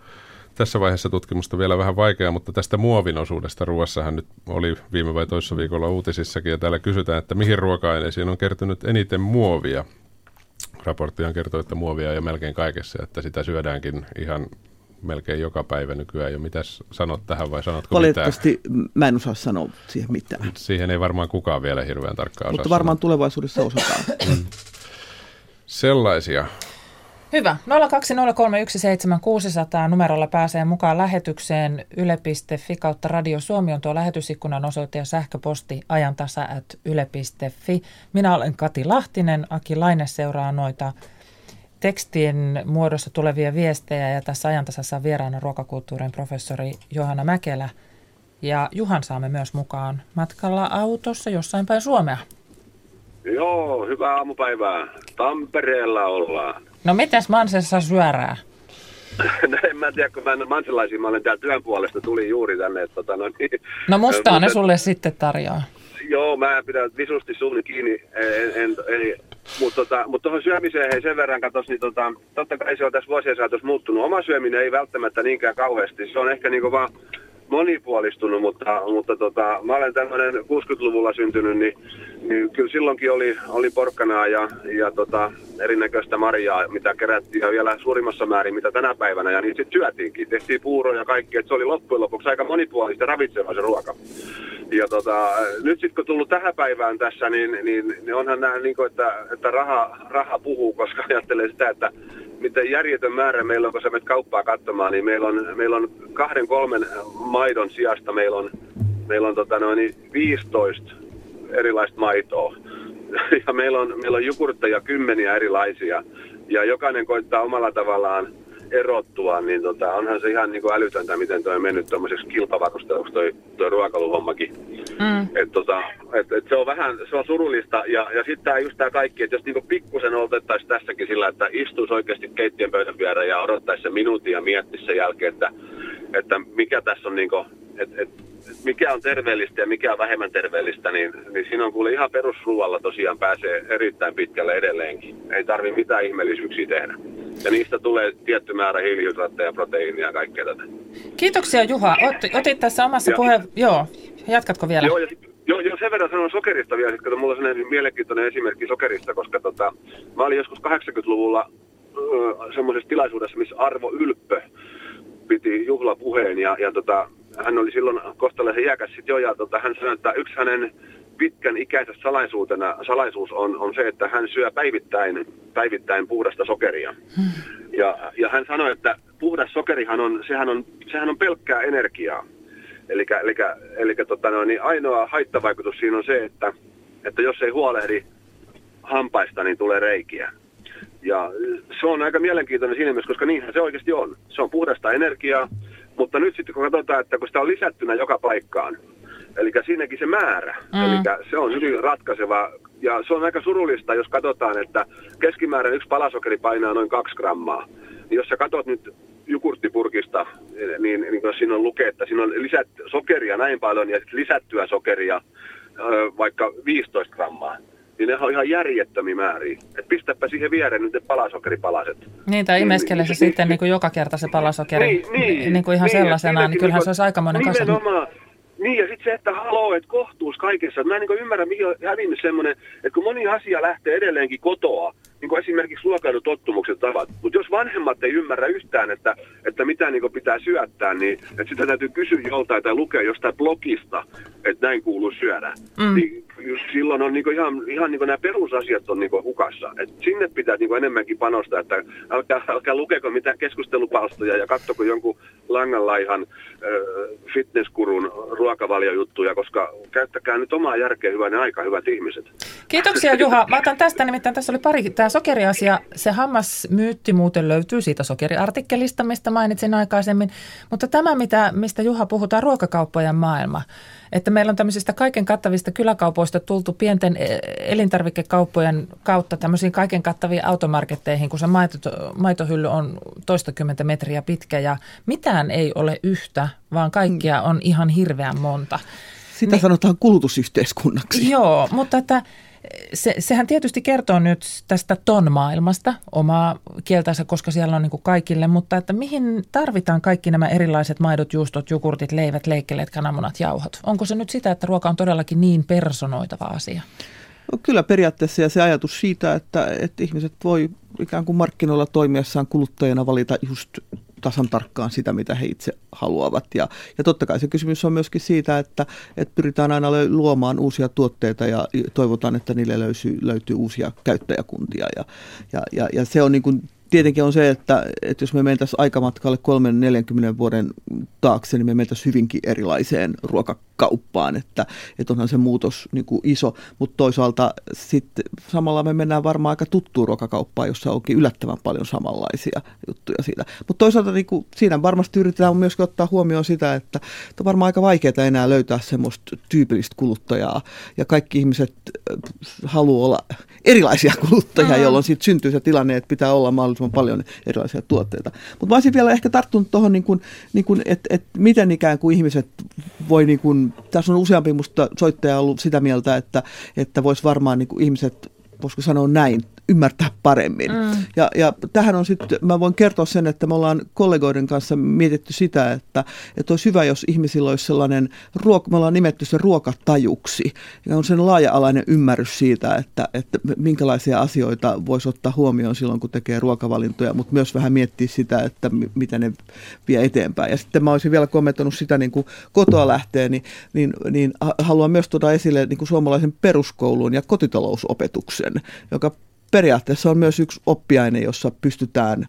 tässä vaiheessa tutkimusta vielä vähän vaikeaa, mutta tästä muovin osuudesta ruoassahan nyt oli viime vai toissa viikolla uutisissakin, ja täällä kysytään, että mihin ruoka-aineisiin on kertynyt eniten muovia. Raporttihan kertoo, että muovia on melkein kaikessa, että sitä syödäänkin ihan melkein joka päivä nykyään jo. Mitäs sanot tähän vai sanotko Valitettavasti mitään? mä en osaa sanoa siihen mitään. Siihen ei varmaan kukaan vielä hirveän tarkkaan Mutta varmaan sanoa. tulevaisuudessa osataan. Mm. Sellaisia Hyvä. 020317600 numerolla pääsee mukaan lähetykseen yle.fi kautta Radio Suomi on tuo lähetysikkunan osoite ja sähköposti ajantasa at yle.fi. Minä olen Kati Lahtinen, Aki Laine seuraa noita tekstien muodossa tulevia viestejä ja tässä ajantasassa on vieraana ruokakulttuurin professori Johanna Mäkelä. Ja Juhan saamme myös mukaan matkalla autossa jossain päin Suomea. Joo, hyvää aamupäivää. Tampereella ollaan. No mitäs Mansessa syörää? (laughs) no en mä tiedä, kun mä en manselaisia, mä olen täällä työn puolesta, tuli juuri tänne. Että, tota, no, niin, no mustaa ne sulle sitten tarjoaa. Joo, mä pidän visusti suuni kiinni, en, en, en, mutta tota, mut tuohon syömiseen hei sen verran katos, niin tota, totta kai se on tässä vuosien saatossa muuttunut. Oma syöminen ei välttämättä niinkään kauheasti, se on ehkä niinku vaan monipuolistunut, mutta, mutta tota, mä olen tämmöinen 60-luvulla syntynyt, niin, niin kyllä silloinkin oli, oli porkkanaa ja, ja tota, erinäköistä marjaa, mitä kerättiin ja vielä suurimmassa määrin, mitä tänä päivänä, ja niin sitten syötiinkin. Tehtiin puuroja ja kaikki, että se oli loppujen lopuksi aika monipuolista ravitsevaa se ruoka. Ja tota, nyt sitten kun tullut tähän päivään tässä, niin, niin, niin onhan nämä, niin kuin, että, että raha, raha puhuu, koska (laughs) ajattelee sitä, että miten järjetön määrä meillä on, kun sä menet kauppaa katsomaan, niin meillä on, meillä on kahden kolmen maidon sijasta meillä on, meillä on tota noin 15 erilaista maitoa. (laughs) Ja meillä on, meillä on jukurtteja kymmeniä erilaisia. Ja jokainen koittaa omalla tavallaan erottua, niin tota, onhan se ihan niin kuin älytöntä, miten toi on mennyt tuommoiseksi kilpavarusteluksi toi, toi ruokaluhommakin. Mm. Et, tota, et, et se on vähän se on surullista. Ja, ja sitten tämä just tämä kaikki, että jos niinku pikkusen otettaisiin tässäkin sillä, että istuisi oikeasti keittiön pöydän viereen ja odottaisi se minuutin ja miettisi sen jälkeen, että, että mikä tässä on niinku, että et, mikä on terveellistä ja mikä on vähemmän terveellistä, niin, niin siinä on kuule ihan perusruualla tosiaan pääsee erittäin pitkälle edelleenkin. Ei tarvi mitään ihmeellisyyksiä tehdä. Ja niistä tulee tietty määrä hiilihydraatteja, proteiinia ja kaikkea tätä. Kiitoksia Juha. Ot, otit tässä omassa puhe... Joo, jatkatko vielä? Joo, ja Joo, joo, sen verran sanon sokerista vielä, että mulla on sellainen mielenkiintoinen esimerkki sokerista, koska tota, mä olin joskus 80-luvulla semmoisessa tilaisuudessa, missä Arvo Ylppö piti juhlapuheen ja, ja tota, hän oli silloin kohtalaisen iäkäs sit jo ja tota, hän sanoi, että yksi hänen pitkän ikäisessä salaisuutena, salaisuus on, on se, että hän syö päivittäin, päivittäin puhdasta sokeria. Ja, ja hän sanoi, että puhdas sokerihan on, sehän on, sehän on pelkkää energiaa. Eli, eli, eli tota no, niin ainoa haittavaikutus siinä on se, että, että jos ei huolehdi hampaista, niin tulee reikiä. Ja se on aika mielenkiintoinen siinä mielessä, koska niinhän se oikeasti on. Se on puhdasta energiaa, mutta nyt sitten kun katsotaan, että kun sitä on lisättynä joka paikkaan, eli siinäkin se määrä, mm. eli se on hyvin ratkaiseva. Ja se on aika surullista, jos katsotaan, että keskimäärin yksi palasokeri painaa noin kaksi grammaa. Niin jos sä katsot nyt jukurttipurkista, niin, niin jos siinä on lukee, että siinä on lisät, sokeria näin paljon ja lisättyä sokeria vaikka 15 grammaa, niin ne on ihan järjettömiä määriä. Et pistäpä siihen viereen nyt ne palasokeripalaset. Niin, tai imeskele se niin, sitten niin, niin kuin joka kerta se palasokeri niin, niin, niin kuin ihan niin, sellaisena, niin kyllähän niin, se olisi aikamoinen kasa. Nimenomaan, niin, ja sitten se, että haloo, että kohtuus kaikessa. Mä en niin ymmärrä, mihin on hävinnyt semmoinen, että kun moni asia lähtee edelleenkin kotoa, niin kuin esimerkiksi ruokailutottumukset tavat. Mutta jos vanhemmat ei ymmärrä yhtään, että, että mitä niin pitää syöttää, niin että sitä täytyy kysyä joltain tai lukea jostain blogista, että näin kuuluu syödä. Mm. Niin silloin on niin ihan, ihan niin nämä perusasiat on niin hukassa. Et sinne pitää niin enemmänkin panostaa, että älkää, älkää lukeko mitään keskustelupalstoja ja katsoko jonkun langanlaihan äh, fitnesskurun ruokavaliojuttuja, koska käyttäkää nyt omaa järkeä hyvänä aika, hyvät ihmiset. Kiitoksia Juha. Mä otan tästä nimittäin, tässä oli pari, tämä sokeriasia, se hammasmyytti muuten löytyy siitä sokeriartikkelista, mistä mainitsin aikaisemmin, mutta tämä, mitä, mistä Juha puhutaan, ruokakauppojen maailma, että meillä on tämmöisistä kaiken kattavista kyläkaupoista tultu pienten e, elintarvikekauppojen kautta tämmöisiin kaiken kattaviin automarketteihin, kun se maito, maitohylly on toistakymmentä metriä pitkä ja mitään ei ole yhtä, vaan kaikkia on ihan hirveän monta. Sitä niin, sanotaan kulutusyhteiskunnaksi. Joo, mutta että se, sehän tietysti kertoo nyt tästä ton-maailmasta omaa kieltänsä, koska siellä on niin kaikille, mutta että mihin tarvitaan kaikki nämä erilaiset maidot, juustot, jogurtit, leivät, leikkeleet, kananmunat, jauhot? Onko se nyt sitä, että ruoka on todellakin niin personoitava asia? No, kyllä periaatteessa ja se ajatus siitä, että, että ihmiset voi ikään kuin markkinoilla toimiessaan kuluttajana valita just tasan tarkkaan sitä, mitä he itse haluavat. Ja, ja totta kai se kysymys on myöskin siitä, että, että pyritään aina luomaan uusia tuotteita ja toivotaan, että niille löytyy, löytyy uusia käyttäjäkuntia. Ja, ja, ja, ja se on niin kuin tietenkin on se, että, että jos me mentäisiin aikamatkalle 3-40 vuoden taakse, niin me mentäisiin hyvinkin erilaiseen ruokakauppaan, että, että onhan se muutos niin kuin iso, mutta toisaalta sitten samalla me mennään varmaan aika tuttuun ruokakauppaan, jossa onkin yllättävän paljon samanlaisia juttuja siitä. Mutta toisaalta niin kuin, siinä varmasti yritetään myös ottaa huomioon sitä, että, että on varmaan aika vaikeaa enää löytää semmoista tyypillistä kuluttajaa, ja kaikki ihmiset äh, haluaa olla erilaisia (laughs) kuluttajia, mm-hmm. jolloin sitten syntyy se tilanne, että pitää olla mahdollisimman paljon erilaisia tuotteita. Mutta mä olisin vielä ehkä tarttunut tuohon, niin niin että et miten ikään kuin ihmiset voi, niin kuin, tässä on useampi musta soittaja ollut sitä mieltä, että, että voisi varmaan niin kuin ihmiset, voisiko sanoa näin, ymmärtää paremmin. Mm. Ja, ja tähän on sitten, mä voin kertoa sen, että me ollaan kollegoiden kanssa mietitty sitä, että, että olisi hyvä, jos ihmisillä olisi sellainen, ruok, me ollaan nimetty se ruokatajuksi, ja on sen laaja-alainen ymmärrys siitä, että, että minkälaisia asioita voisi ottaa huomioon silloin, kun tekee ruokavalintoja, mutta myös vähän miettiä sitä, että mitä ne vie eteenpäin. Ja sitten mä olisin vielä kommentoinut sitä, niin kuin kotoa lähtee, niin, niin, niin haluan myös tuoda esille niin kuin suomalaisen peruskoulun ja kotitalousopetuksen, joka periaatteessa on myös yksi oppiaine, jossa pystytään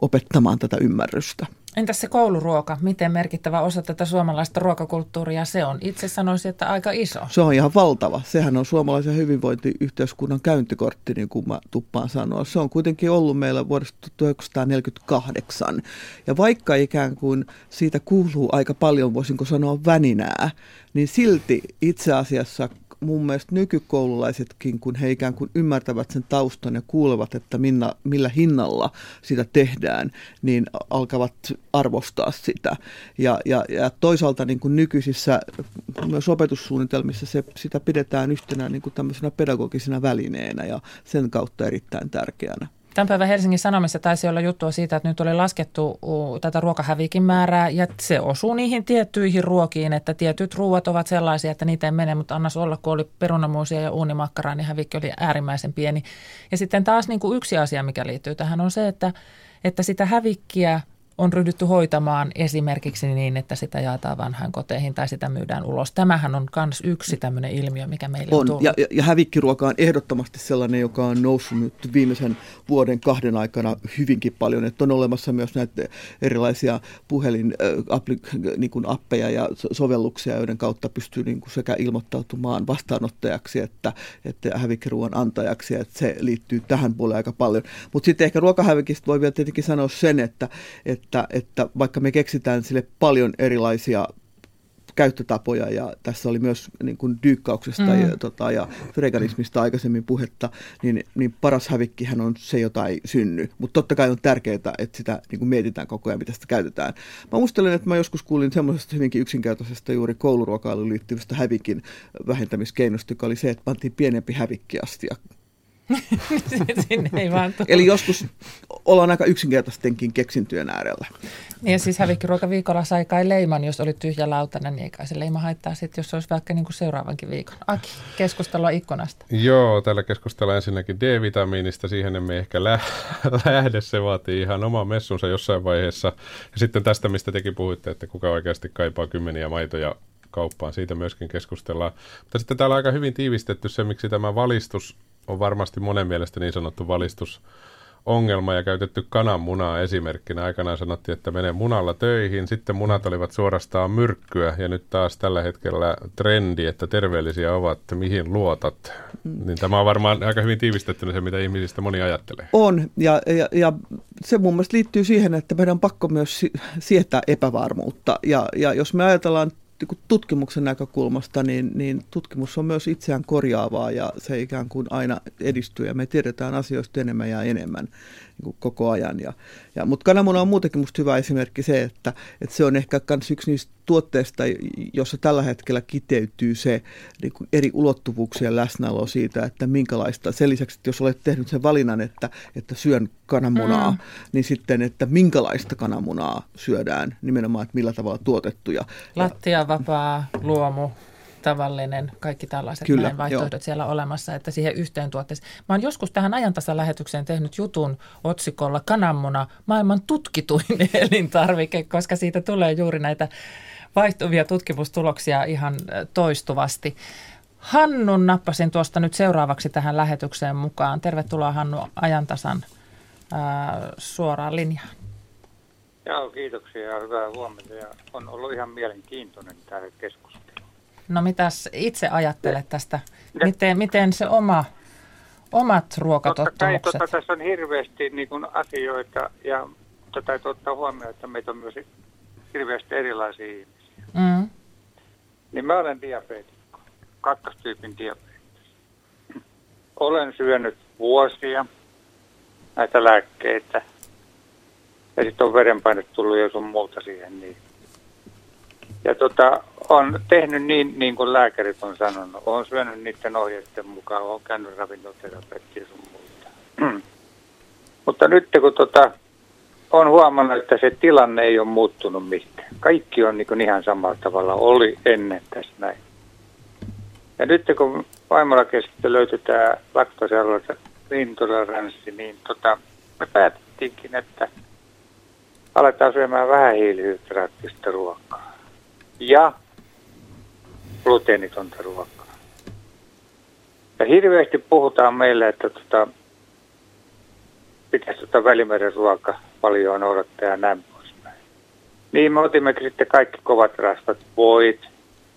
opettamaan tätä ymmärrystä. Entäs se kouluruoka? Miten merkittävä osa tätä suomalaista ruokakulttuuria se on? Itse sanoisin, että aika iso. Se on ihan valtava. Sehän on suomalaisen hyvinvointiyhteiskunnan käyntikortti, niin kuin mä tuppaan sanoa. Se on kuitenkin ollut meillä vuodesta 1948. Ja vaikka ikään kuin siitä kuuluu aika paljon, voisinko sanoa väninää, niin silti itse asiassa mun mielestä nykykoululaisetkin, kun he ikään kuin ymmärtävät sen taustan ja kuulevat, että minna, millä hinnalla sitä tehdään, niin alkavat arvostaa sitä. Ja, ja, ja toisaalta niin kuin nykyisissä myös opetussuunnitelmissa se, sitä pidetään yhtenä niin kuin tämmöisenä pedagogisena välineenä ja sen kautta erittäin tärkeänä. Tämän päivän Helsingin Sanomissa taisi olla juttua siitä, että nyt oli laskettu tätä ruokahävikin määrää ja se osuu niihin tiettyihin ruokiin, että tietyt ruuat ovat sellaisia, että niitä ei mene, mutta annas olla, kun oli perunamuusia ja uunimakkaraa, niin hävikki oli äärimmäisen pieni. Ja sitten taas niin kuin yksi asia, mikä liittyy tähän on se, että, että sitä hävikkiä – on ryhdytty hoitamaan esimerkiksi niin, että sitä jaetaan vanhaan koteihin tai sitä myydään ulos. Tämähän on myös yksi tämmöinen ilmiö, mikä meillä on, on tullut. Ja, ja hävikkiruoka on ehdottomasti sellainen, joka on noussut nyt viimeisen vuoden kahden aikana hyvinkin paljon. Että on olemassa myös näitä erilaisia puhelin niin kuin appeja ja sovelluksia, joiden kautta pystyy niin kuin sekä ilmoittautumaan vastaanottajaksi että, että hävikkiruoan antajaksi. Että se liittyy tähän puoleen aika paljon. Mutta sitten ehkä ruokahävikistä voi vielä tietenkin sanoa sen, että, että että, että vaikka me keksitään sille paljon erilaisia käyttötapoja ja tässä oli myös niin kuin dyykkauksesta mm. ja, tota, ja veganismista aikaisemmin puhetta, niin, niin paras hävikkihän on se, jota ei synny. Mutta totta kai on tärkeää, että sitä niin kuin mietitään koko ajan, mitä sitä käytetään. Mä muistelen, että mä joskus kuulin semmoisesta hyvinkin yksinkertaisesta juuri kouluruokailuun liittyvästä hävikin vähentämiskeinosta, joka oli se, että pantiin pienempi hävikkiastia Sinne ei vaan Eli joskus ollaan aika yksinkertaistenkin keksintyön äärellä. Niin ja siis hävikkiruokaviikolla sai kai leiman, jos oli tyhjä lautanen, niin ei kai se leima haittaa sitten, jos se olisi vaikka niin kuin seuraavankin viikon. Aki, keskustelua ikkunasta. Joo, täällä keskustellaan ensinnäkin D-vitamiinista, siihen emme ehkä lä- (laughs) lähde, se vaatii ihan oma messunsa jossain vaiheessa. Ja sitten tästä, mistä tekin puhuitte, että kuka oikeasti kaipaa kymmeniä maitoja kauppaan. Siitä myöskin keskustellaan. Mutta sitten täällä on aika hyvin tiivistetty se, miksi tämä valistus on varmasti monen mielestä niin sanottu valistus ongelma ja käytetty kananmunaa esimerkkinä. Aikanaan sanottiin, että menee munalla töihin, sitten munat olivat suorastaan myrkkyä ja nyt taas tällä hetkellä trendi, että terveellisiä ovat, mihin luotat. Mm. Niin tämä on varmaan aika hyvin tiivistettynä se, mitä ihmisistä moni ajattelee. On ja, ja, ja se mun mielestä liittyy siihen, että meidän on pakko myös sietää epävarmuutta ja, ja jos me ajatellaan tutkimuksen näkökulmasta, niin, niin tutkimus on myös itseään korjaavaa ja se ikään kuin aina edistyy ja me tiedetään asioista enemmän ja enemmän niin kuin koko ajan. Ja, ja, mutta kananmuna on muutenkin musta hyvä esimerkki se, että, että se on ehkä myös yksi niistä tuotteista, jossa tällä hetkellä kiteytyy se niin kuin eri ulottuvuuksien läsnäolo siitä, että minkälaista, sen lisäksi, että jos olet tehnyt sen valinnan, että, että syön kananmunaa, mm. niin sitten, että minkälaista kananmunaa syödään, nimenomaan, että millä tavalla tuotettuja. Lattiavapaa, luomu, tavallinen, kaikki tällaiset Kyllä, näin vaihtoehdot joo. siellä olemassa, että siihen yhteen tuotteeseen. Mä oon joskus tähän ajantasalähetykseen tehnyt jutun otsikolla kananmuna maailman tutkituin (laughs) elintarvike, koska siitä tulee juuri näitä vaihtuvia tutkimustuloksia ihan toistuvasti. Hannun nappasin tuosta nyt seuraavaksi tähän lähetykseen mukaan. Tervetuloa Hannu ajantasan ää, suoraan linjaan. Joo, kiitoksia ja hyvää huomenta. Ja on ollut ihan mielenkiintoinen tämä keskustelu. No mitäs itse ajattelet tästä? Miten, miten se oma, omat ruokatottumukset? Totta kai, tota, tässä on hirveästi niin kuin asioita ja tota, täytyy ottaa huomioon, että meitä on myös hirveästi erilaisia ihmisiä. Mm. Niin mä olen diabeetikko, kakkostyypin diabeetikko. Olen syönyt vuosia näitä lääkkeitä ja sitten on verenpaine tullut jo sun muuta siihen. Niin. Ja tota, on tehnyt niin, niin kuin lääkärit on sanonut. Olen syönyt niiden ohjeiden mukaan, olen käynyt ravintoterapeutti sun muuta. (clears throat) Mutta nyt kun tota, on huomannut, että se tilanne ei ole muuttunut mitään. Kaikki on niin ihan samalla tavalla oli ennen tässä näin. Ja nyt kun vaimolla kesken löytyi tämä laktosialueelta intoleranssi, niin tota, me päätettiinkin, että aletaan syömään vähän hiilihydraattista ruokaa. Ja gluteenitonta ruokaa. Ja hirveästi puhutaan meille, että tota, pitäisi tota välimeren ruoka paljon noudattaa ja näin poispäin. Niin me otimme sitten kaikki kovat rasvat, voit,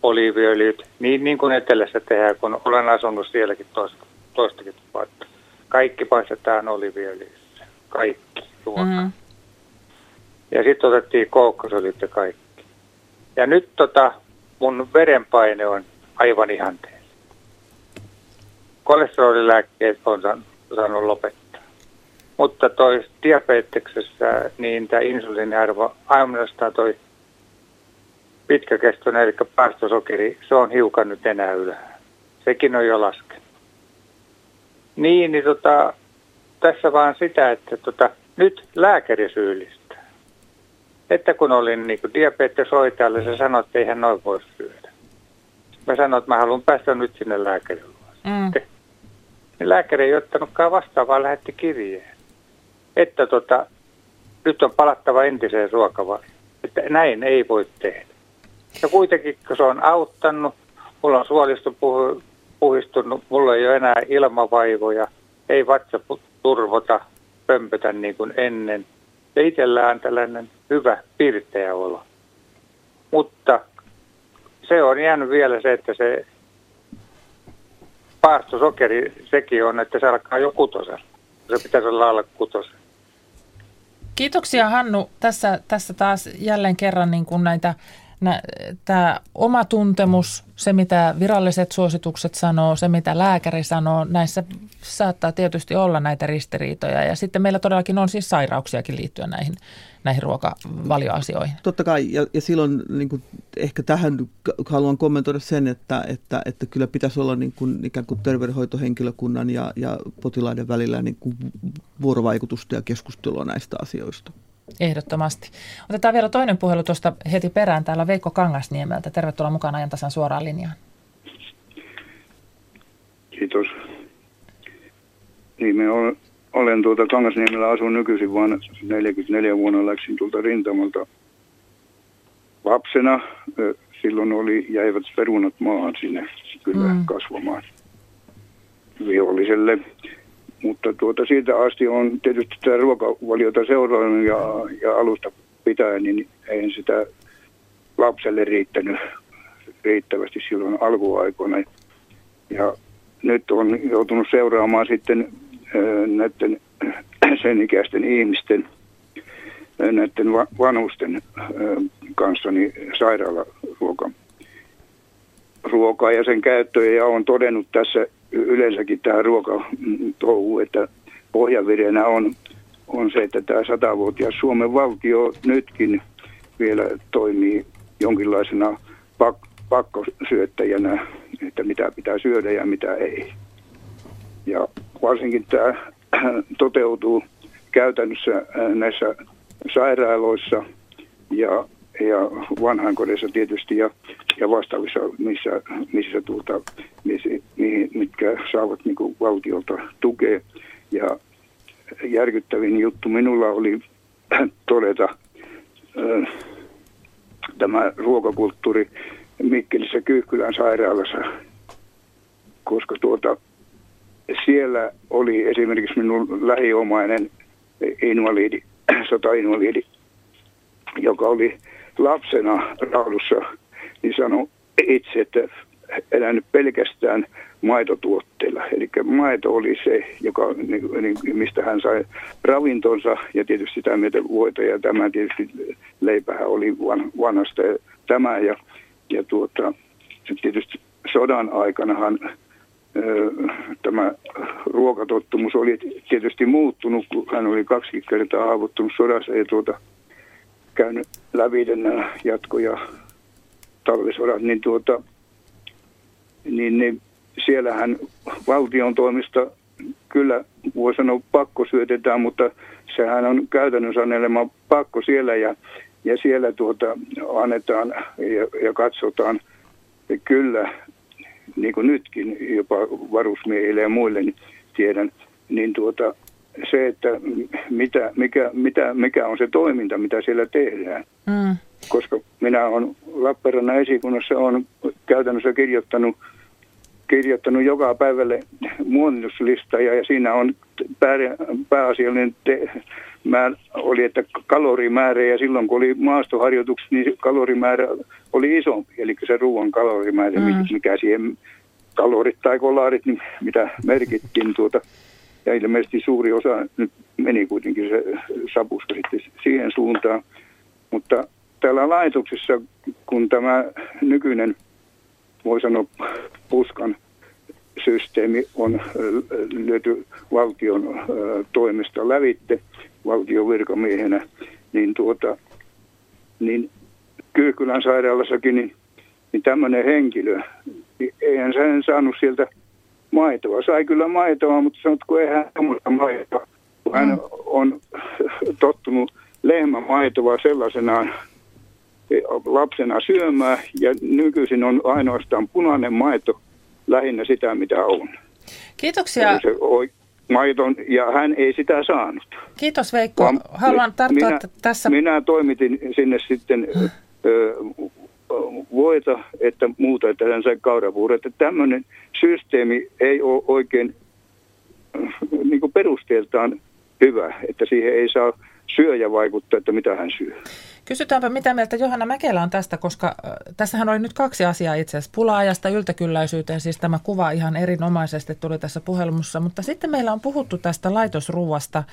oliiviöljyt, niin, niin kuin etelässä tehdään, kun olen asunut sielläkin toista, toistakin vuotta. Kaikki paistetaan oliiviöljyssä, kaikki ruoka. Mm-hmm. Ja sitten otettiin kookkosolit ja kaikki. Ja nyt tota, mun verenpaine on aivan ihanteella. Kolesterolilääkkeet on saanut lopettaa. Mutta toi diabeteksessä, niin tämä insuliiniarvo, ainoastaan toi pitkäkestoinen, eli päästösokeri, se on hiukan nyt enää ylhäällä. Sekin on jo laskenut. Niin, niin tota, tässä vaan sitä, että tota, nyt lääkäri syyllistää että kun olin niin diabeteshoitajalle, se sanoi, että eihän noin voi syödä. Mä sanoin, että mä haluan päästä nyt sinne lääkärin mm. Niin lääkäri ei ottanutkaan vastaan, vaan lähetti kirjeen. Että tota, nyt on palattava entiseen ruokavalioon. Että näin ei voi tehdä. Ja kuitenkin, kun se on auttanut, mulla on suolisto puh- puhistunut, mulla ei ole enää ilmavaivoja, ei vatsa turvota, pömpötä niin kuin ennen – ja itsellään tällainen hyvä, pirteä olo. Mutta se on jäänyt vielä se, että se paastosokeri, sekin on, että se alkaa jo kutosella. Se pitäisi olla alla kutosella. Kiitoksia Hannu. Tässä, tässä taas jälleen kerran niin kuin näitä tämä oma tuntemus, se mitä viralliset suositukset sanoo, se mitä lääkäri sanoo, näissä saattaa tietysti olla näitä ristiriitoja. Ja sitten meillä todellakin on siis sairauksiakin liittyen näihin, näihin ruokavalioasioihin. Totta kai, ja, ja silloin niin kuin, ehkä tähän haluan kommentoida sen, että, että, että kyllä pitäisi olla niin kuin, ikään kuin terveydenhoitohenkilökunnan ja, ja potilaiden välillä niin kuin vuorovaikutusta ja keskustelua näistä asioista. Ehdottomasti. Otetaan vielä toinen puhelu tuosta heti perään. Täällä on Veikko Kangasniemeltä. Tervetuloa mukaan ajan tasan suoraan linjaan. Kiitos. Niin, me olen tuota Kangasniemellä asun nykyisin, vaan 44 vuonna läksin tuolta rintamalta lapsena. silloin oli, jäivät perunat maahan sinne kyllä mm. kasvamaan viholliselle. Mutta tuota, siitä asti on tietysti tätä ruokavaliota seurannut ja, ja alusta pitää, niin ei sitä lapselle riittänyt riittävästi silloin alkuaikoina. Ja nyt on joutunut seuraamaan sitten näiden (clears throat) sen ikäisten ihmisten, näiden vanhusten kanssa niin sairaalaruoka ruokaa ja sen käyttöä ja on todennut tässä yleensäkin tähän ruokatouhuun, että pohjavirenä on, on se, että tämä satavuotias Suomen valtio nytkin vielä toimii jonkinlaisena pak- pakkosyöttäjänä, että mitä pitää syödä ja mitä ei. Ja varsinkin tämä (clears throat) toteutuu käytännössä näissä sairaaloissa ja, ja vanhainkodeissa tietysti ja, ja vastaavissa, missä, missä tuota, missä, mihin, mitkä saavat niin kuin valtiolta tukea. Ja järkyttävin juttu minulla oli (clears throat) todeta tämä ruokakulttuuri Mikkelissä Kyyhkylän sairaalassa, koska tuota, siellä oli esimerkiksi minun lähiomainen invalidi, (clears throat) sotainvalidi, joka oli lapsena raudussa, niin sanoi itse, että elänyt pelkästään maitotuotteilla. Eli maito oli se, joka, niin, niin, mistä hän sai ravintonsa ja tietysti sitä myötä voita ja tämä tietysti leipähän oli van, vanhasta tämä ja, ja tuota, tietysti sodan aikanahan tämä ruokatottumus oli tietysti muuttunut, kun hän oli kaksi kertaa haavoittunut sodassa ja tuota, käynyt läpi nämä jatko- ja talvisodat, niin, tuota, niin, niin siellähän valtion toimista kyllä voi sanoa pakko syötetään, mutta sehän on käytännön sanelema pakko siellä ja, ja siellä tuota annetaan ja, ja katsotaan. Kyllä niin kuin nytkin jopa varusmiehille ja muille niin tiedän, niin tuota, se, että mitä, mikä, mitä, mikä on se toiminta, mitä siellä tehdään. Mm. Koska minä olen Lappeenrannan esikunnassa on käytännössä kirjoittanut, kirjoittanut joka päivälle muonituslista ja, ja siinä on pää, pääasiallinen te, mä, oli, että kalorimäärä ja silloin kun oli maastoharjoitukset, niin kalorimäärä oli isompi, eli se ruoan kalorimäärä, mm. mikä siihen kalorit tai kolarit, niin mitä merkittiin tuota. Ja ilmeisesti suuri osa nyt meni kuitenkin se sapuska sitten siihen suuntaan. Mutta täällä laitoksessa, kun tämä nykyinen, voi sanoa, puskan systeemi on lyöty valtion toimesta lävitte valtion virkamiehenä, niin, tuota, niin Kyyhkylän sairaalassakin niin, niin tämmöinen henkilö, niin eihän sen saanut sieltä maitoa. Sai kyllä maitoa, mutta sanot, kun ei hän maitoa. Kun hän mm. on tottunut lehmämaitoa sellaisenaan lapsena syömään ja nykyisin on ainoastaan punainen maito lähinnä sitä, mitä on. Kiitoksia. Se maiton, ja hän ei sitä saanut. Kiitos Veikko. Haluan tarttua minä, tässä. Minä toimitin sinne sitten ö, voita, että muuta, että hän sai. Että tämmöinen systeemi ei ole oikein niin kuin perusteeltaan hyvä, että siihen ei saa syöjä vaikuttaa, että mitä hän syö. Kysytäänpä, mitä mieltä Johanna Mäkelä on tästä, koska tässähän oli nyt kaksi asiaa itse asiassa. Pula-ajasta yltäkylläisyyteen, siis tämä kuva ihan erinomaisesti tuli tässä puhelussa, mutta sitten meillä on puhuttu tästä laitosruuasta.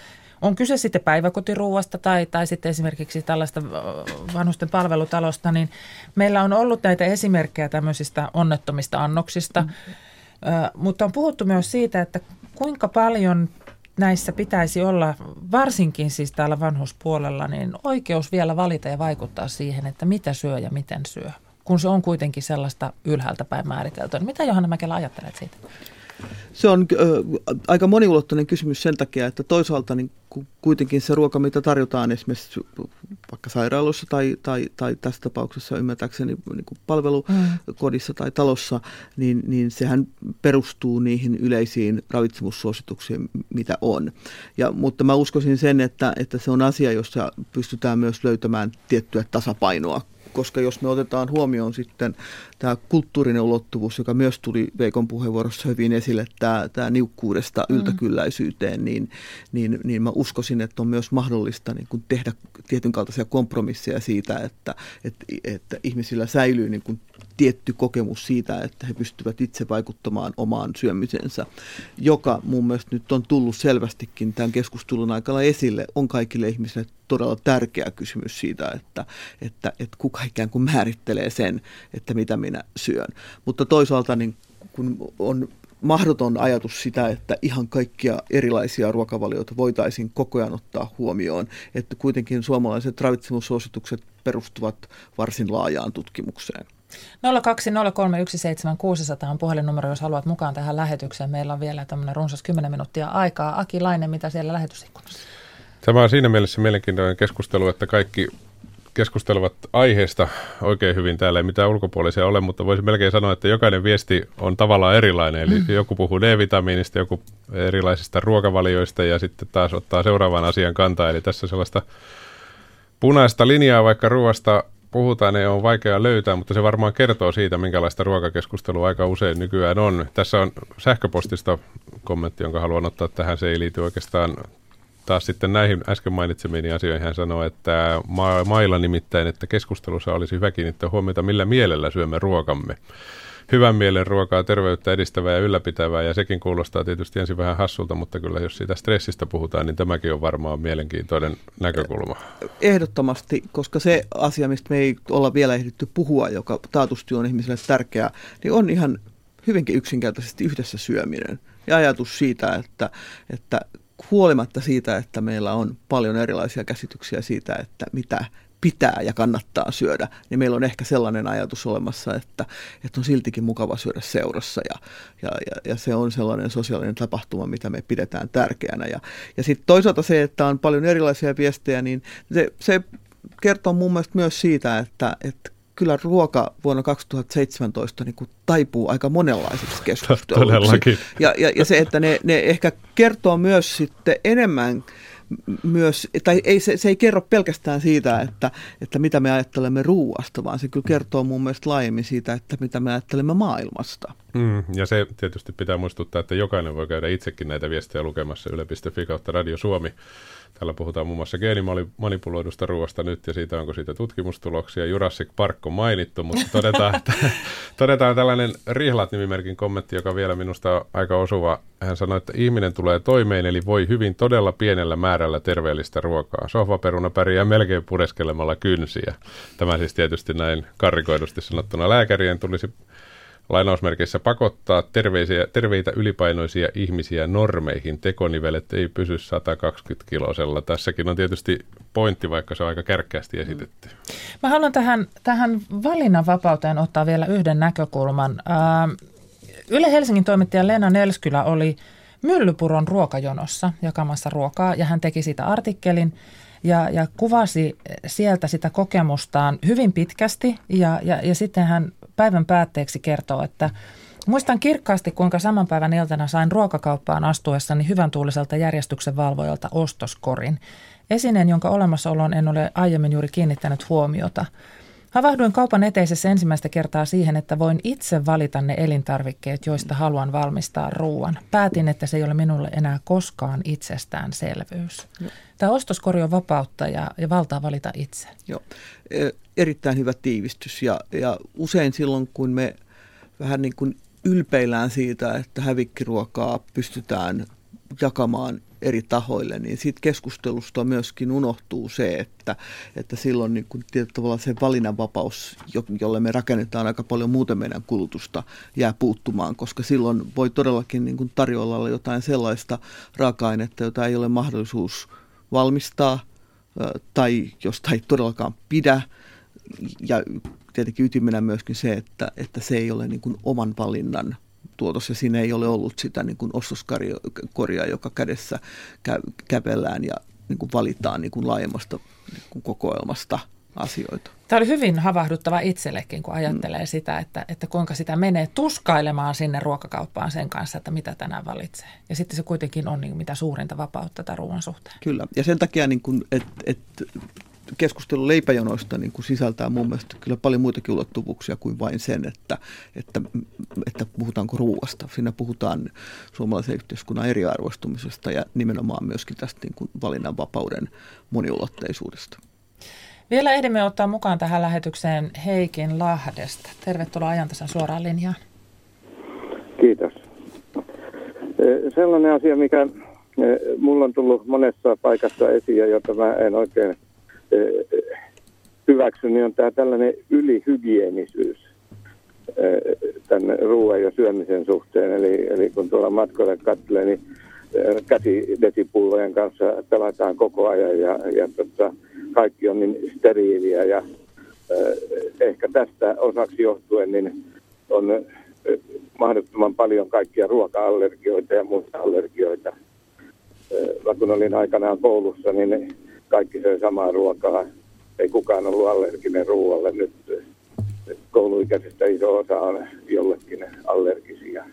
On kyse sitten päiväkotiruuasta tai, tai sitten esimerkiksi tällaista vanhusten palvelutalosta, niin meillä on ollut näitä esimerkkejä tämmöisistä onnettomista annoksista, mm. mutta on puhuttu myös siitä, että kuinka paljon näissä pitäisi olla, varsinkin siis täällä vanhuspuolella, niin oikeus vielä valita ja vaikuttaa siihen, että mitä syö ja miten syö, kun se on kuitenkin sellaista ylhäältä päin määriteltyä. Mitä Johanna Mäkelä ajattelet siitä? Se on äh, aika moniulotteinen kysymys sen takia, että toisaalta niin kuitenkin se ruoka, mitä tarjotaan esimerkiksi vaikka sairaaloissa tai, tai, tai tässä tapauksessa ymmärtääkseni niin kuin palvelukodissa mm. tai talossa, niin, niin sehän perustuu niihin yleisiin ravitsemussuosituksiin, mitä on. Ja, mutta mä uskoisin sen, että, että se on asia, jossa pystytään myös löytämään tiettyä tasapainoa koska jos me otetaan huomioon sitten tämä kulttuurinen ulottuvuus, joka myös tuli Veikon puheenvuorossa hyvin esille, tämä, tämä niukkuudesta mm. yltäkylläisyyteen, niin, niin, niin mä uskoisin, että on myös mahdollista niin kuin tehdä tietyn kaltaisia kompromisseja siitä, että, että, että ihmisillä säilyy niin kuin tietty kokemus siitä, että he pystyvät itse vaikuttamaan omaan syömisensä, joka mun mielestä nyt on tullut selvästikin tämän keskustelun aikana esille, on kaikille ihmisille todella tärkeä kysymys siitä, että, että, että kuka ikään kuin määrittelee sen, että mitä minä syön. Mutta toisaalta niin kun on mahdoton ajatus sitä, että ihan kaikkia erilaisia ruokavalioita voitaisiin koko ajan ottaa huomioon, että kuitenkin suomalaiset ravitsemussuositukset perustuvat varsin laajaan tutkimukseen. 020317600 on puhelinnumero, jos haluat mukaan tähän lähetykseen. Meillä on vielä tämmöinen runsas 10 minuuttia aikaa. Aki Laine, mitä siellä lähetysikkunassa? Tämä on siinä mielessä mielenkiintoinen keskustelu, että kaikki keskustelevat aiheesta oikein hyvin täällä, ei mitään ulkopuolisia ole, mutta voisi melkein sanoa, että jokainen viesti on tavallaan erilainen. Eli mm. joku puhuu D-vitamiinista, joku erilaisista ruokavalioista ja sitten taas ottaa seuraavan asian kantaa. Eli tässä sellaista punaista linjaa, vaikka ruoasta puhutaan, ei ole vaikea löytää, mutta se varmaan kertoo siitä, minkälaista ruokakeskustelua aika usein nykyään on. Tässä on sähköpostista kommentti, jonka haluan ottaa tähän. Se ei liity oikeastaan taas sitten näihin äsken mainitsemiin asioihin hän sanoi, että ma- mailla nimittäin, että keskustelussa olisi hyvä kiinnittää huomiota, millä mielellä syömme ruokamme. Hyvän mielen ruokaa, terveyttä edistävää ja ylläpitävää, ja sekin kuulostaa tietysti ensin vähän hassulta, mutta kyllä jos siitä stressistä puhutaan, niin tämäkin on varmaan mielenkiintoinen näkökulma. Ehdottomasti, koska se asia, mistä me ei olla vielä ehditty puhua, joka taatusti on ihmisille tärkeää, niin on ihan hyvinkin yksinkertaisesti yhdessä syöminen. Ja ajatus siitä, että, että huolimatta siitä, että meillä on paljon erilaisia käsityksiä siitä, että mitä pitää ja kannattaa syödä, niin meillä on ehkä sellainen ajatus olemassa, että, että on siltikin mukava syödä seurassa ja, ja, ja, ja se on sellainen sosiaalinen tapahtuma, mitä me pidetään tärkeänä. Ja, ja sitten toisaalta se, että on paljon erilaisia viestejä, niin se, se kertoo mun mielestä myös siitä, että, että kyllä ruoka vuonna 2017 niin kuin taipuu aika monenlaiseksi (laughs) keskusteluksi. Ja, ja, ja se, että ne, ne ehkä kertoo myös sitten enemmän myös, tai ei, se, se ei kerro pelkästään siitä, että, että mitä me ajattelemme ruuasta, vaan se kyllä kertoo mun mielestä laajemmin siitä, että mitä me ajattelemme maailmasta. Mm, ja se tietysti pitää muistuttaa, että jokainen voi käydä itsekin näitä viestejä lukemassa yle.fi kautta Radio Suomi Täällä puhutaan muun muassa geenimanipuloidusta ruoasta nyt ja siitä, onko siitä tutkimustuloksia. Jurassic Park on mainittu, mutta todetaan, että, (laughs) todetaan tällainen Rihlat-nimimerkin kommentti, joka vielä minusta on aika osuva. Hän sanoi, että ihminen tulee toimeen, eli voi hyvin todella pienellä määrällä terveellistä ruokaa. Sohvaperuna pärjää melkein pureskelemalla kynsiä. Tämä siis tietysti näin karrikoidusti sanottuna lääkärien tulisi lainausmerkeissä pakottaa terveisiä, terveitä ylipainoisia ihmisiä normeihin. Tekonivelet ei pysy 120 kilosella. Tässäkin on tietysti pointti, vaikka se on aika kärkkäästi esitetty. Mä haluan tähän, tähän valinnanvapauteen ottaa vielä yhden näkökulman. Yle Helsingin toimittaja Lena Nelskylä oli Myllypuron ruokajonossa jakamassa ruokaa ja hän teki siitä artikkelin ja, ja kuvasi sieltä sitä kokemustaan hyvin pitkästi ja, ja, ja sitten hän päivän päätteeksi kertoo, että Muistan kirkkaasti, kuinka saman päivän iltana sain ruokakauppaan astuessani hyvän tuuliselta järjestyksen valvojalta ostoskorin. Esineen, jonka olemassaoloon en ole aiemmin juuri kiinnittänyt huomiota. Havahduin kaupan eteisessä ensimmäistä kertaa siihen, että voin itse valita ne elintarvikkeet, joista haluan valmistaa ruoan. Päätin, että se ei ole minulle enää koskaan itsestäänselvyys. Joo. Tämä ostoskori on vapautta ja, ja valtaa valita itse. Joo, e, erittäin hyvä tiivistys ja, ja usein silloin, kun me vähän niin kuin ylpeillään siitä, että hävikkiruokaa pystytään jakamaan eri tahoille, niin siitä keskustelusta myöskin unohtuu se, että, että silloin niin kuin tavalla se valinnanvapaus, jolle me rakennetaan aika paljon muuten meidän kulutusta, jää puuttumaan, koska silloin voi todellakin niin kuin tarjolla olla jotain sellaista raaka-ainetta, jota ei ole mahdollisuus valmistaa tai josta ei todellakaan pidä. Ja tietenkin ytimenä myöskin se, että, että se ei ole niin kuin oman valinnan tuotos ja siinä ei ole ollut sitä niin kuin ostoskoria, joka kädessä kä- kävellään ja niin kuin valitaan niin kuin laajemmasta niin kuin kokoelmasta asioita. Tämä oli hyvin havahduttava itsellekin, kun ajattelee mm. sitä, että, että kuinka sitä menee tuskailemaan sinne ruokakauppaan sen kanssa, että mitä tänään valitsee. Ja sitten se kuitenkin on niin mitä suurinta vapautta tämän ruoan suhteen. Kyllä, ja sen takia, niin kuin, että, että keskustelu leipäjonoista niin kuin sisältää mun mielestä kyllä paljon muitakin ulottuvuuksia kuin vain sen, että, että, että puhutaanko ruuasta. Siinä puhutaan suomalaisen yhteiskunnan eriarvoistumisesta ja nimenomaan myöskin tästä niin kuin valinnanvapauden moniulotteisuudesta. Vielä ehdimme ottaa mukaan tähän lähetykseen Heikin Lahdesta. Tervetuloa ajantasan suoraan linjaan. Kiitos. Sellainen asia, mikä mulla on tullut monessa paikassa esiin ja jota mä en oikein hyväksy, niin on tämä tällainen ylihygienisyys tänne ruoan ja syömisen suhteen. Eli, eli kun tuolla matkoilla katselee, niin käsidesipullojen kanssa pelataan koko ajan ja, ja tota, kaikki on niin steriiliä ja ehkä tästä osaksi johtuen niin on mahdottoman paljon kaikkia ruoka-allergioita ja muita allergioita. Mä kun olin aikanaan koulussa, niin kaikki söi samaa ruokaa. Ei kukaan ollut allerginen ruoalle. Nyt kouluikäisistä iso osa on jollekin allergisia.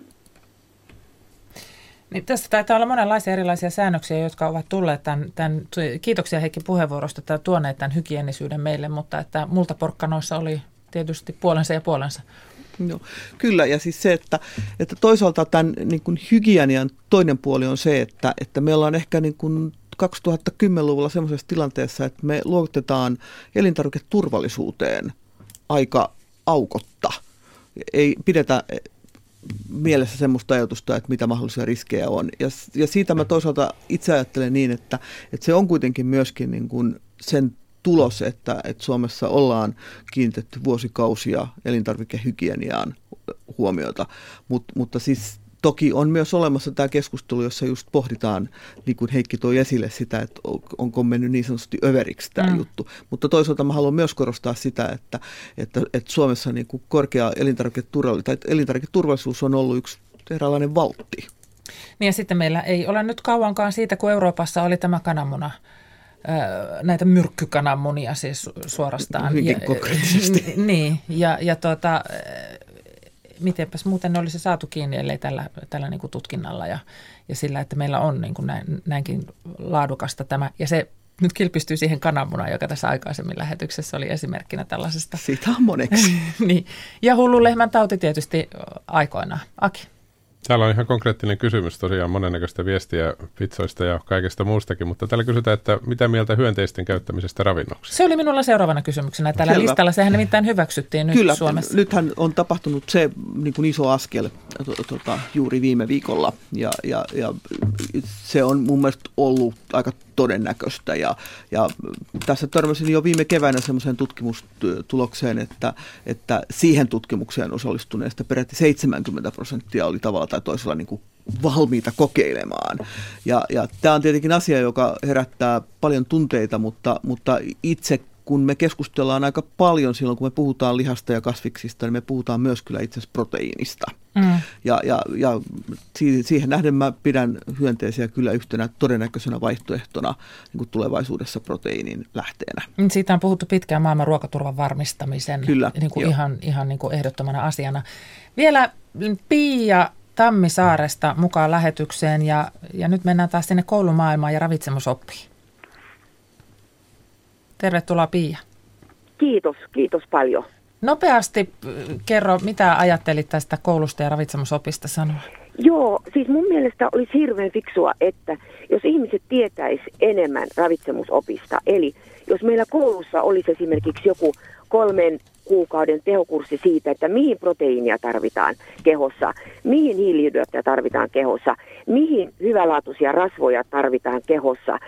Niin tässä taitaa olla monenlaisia erilaisia säännöksiä, jotka ovat tulleet tämän, tämän kiitoksia Heikki puheenvuorosta, että tuoneet tämän hygienisyyden meille, mutta että multa porkkanoissa oli tietysti puolensa ja puolensa. No, kyllä, ja siis se, että, että toisaalta tämän niin kuin hygienian toinen puoli on se, että, että meillä on ehkä niin kuin 2010-luvulla sellaisessa tilanteessa, että me luotetaan elintarviketurvallisuuteen aika aukotta. Ei pidetä mielessä semmoista ajatusta, että mitä mahdollisia riskejä on. Ja, ja siitä mä toisaalta itse ajattelen niin, että, että se on kuitenkin myöskin niin kuin sen tulos, että, että Suomessa ollaan kiinnitetty vuosikausia elintarvikehygieniaan huomiota, Mut, mutta siis toki on myös olemassa tämä keskustelu, jossa just pohditaan, niin kuin Heikki toi esille sitä, että onko mennyt niin sanotusti överiksi tämä mm. juttu. Mutta toisaalta mä haluan myös korostaa sitä, että, että, että Suomessa niin kuin korkea elintarviketurvallisuus, tai elintarviketurvallisuus on ollut yksi eräänlainen valtti. Niin ja sitten meillä ei ole nyt kauankaan siitä, kun Euroopassa oli tämä kananmuna näitä myrkkykananmunia siis suorastaan. Hyvin konkreettisesti. (laughs) Niin, ja, ja tuota, mitenpäs muuten ne olisi saatu kiinni, ellei tällä, tällä niin kuin tutkinnalla ja, ja sillä, että meillä on niin kuin näin, näinkin laadukasta tämä. Ja se nyt kilpistyy siihen kananmunaan, joka tässä aikaisemmin lähetyksessä oli esimerkkinä tällaisesta. Siitä on moneksi. (laughs) niin. Ja hullu lehmän tauti tietysti aikoinaan. Aki. Täällä on ihan konkreettinen kysymys tosiaan monennäköistä viestiä pizzoista ja kaikesta muustakin, mutta täällä kysytään, että mitä mieltä hyönteisten käyttämisestä ravinnoksi? Se oli minulla seuraavana kysymyksenä tällä Selvä. listalla. Sehän nimittäin hyväksyttiin nyt Kyllä, Suomessa. nythän on tapahtunut se niin kuin iso askel tuota, juuri viime viikolla ja, ja, ja se on mun mielestä ollut aika todennäköistä. Ja, ja tässä törmäsin jo viime keväänä semmoiseen tutkimustulokseen, että, että siihen tutkimukseen osallistuneesta peräti 70 prosenttia oli tavalla tai toisella niin kuin valmiita kokeilemaan. Ja, ja tämä on tietenkin asia, joka herättää paljon tunteita, mutta, mutta itse kun me keskustellaan aika paljon silloin, kun me puhutaan lihasta ja kasviksista, niin me puhutaan myös kyllä itse asiassa proteiinista. Mm. Ja, ja, ja siihen nähden mä pidän hyönteisiä kyllä yhtenä todennäköisenä vaihtoehtona niin kuin tulevaisuudessa proteiinin lähteenä. Mm, siitä on puhuttu pitkään maailman ruokaturvan varmistamisen kyllä, niin kuin ihan, ihan niin kuin ehdottomana asiana. Vielä Pia Tammisaaresta mukaan lähetykseen ja, ja nyt mennään taas sinne koulumaailmaan ja ravitsemusoppiin. Tervetuloa Pia. Kiitos, kiitos paljon. Nopeasti äh, kerro, mitä ajattelit tästä koulusta ja ravitsemusopista sanoa? Joo, siis mun mielestä olisi hirveän fiksua, että jos ihmiset tietäis enemmän ravitsemusopista, eli jos meillä koulussa olisi esimerkiksi joku kolmen kuukauden tehokurssi siitä, että mihin proteiinia tarvitaan kehossa, mihin hiilihydraatteja tarvitaan kehossa, mihin hyvälaatuisia rasvoja tarvitaan kehossa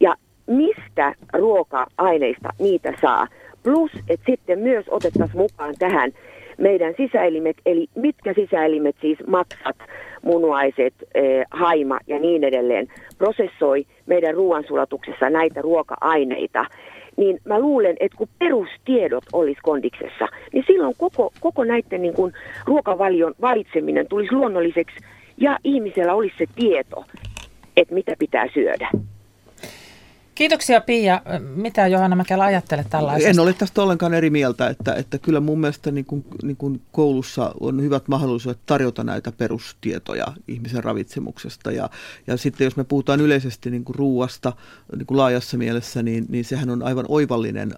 ja mistä ruoka-aineista niitä saa. Plus, että sitten myös otettaisiin mukaan tähän meidän sisäelimet, eli mitkä sisäelimet siis maksat, munuaiset, eh, haima ja niin edelleen, prosessoi meidän ruoansulatuksessa näitä ruoka-aineita niin mä luulen, että kun perustiedot olisi kondiksessa, niin silloin koko, koko näiden niin kuin ruokavalion valitseminen tulisi luonnolliseksi ja ihmisellä olisi se tieto, että mitä pitää syödä. Kiitoksia Pia. Mitä Johanna Mäkelä ajattelet tällaisesta? En ole tästä ollenkaan eri mieltä, että, että kyllä mun mielestä niin kuin, niin kuin koulussa on hyvät mahdollisuudet tarjota näitä perustietoja ihmisen ravitsemuksesta. Ja, ja sitten jos me puhutaan yleisesti niin kuin ruuasta niin kuin laajassa mielessä, niin, niin sehän on aivan oivallinen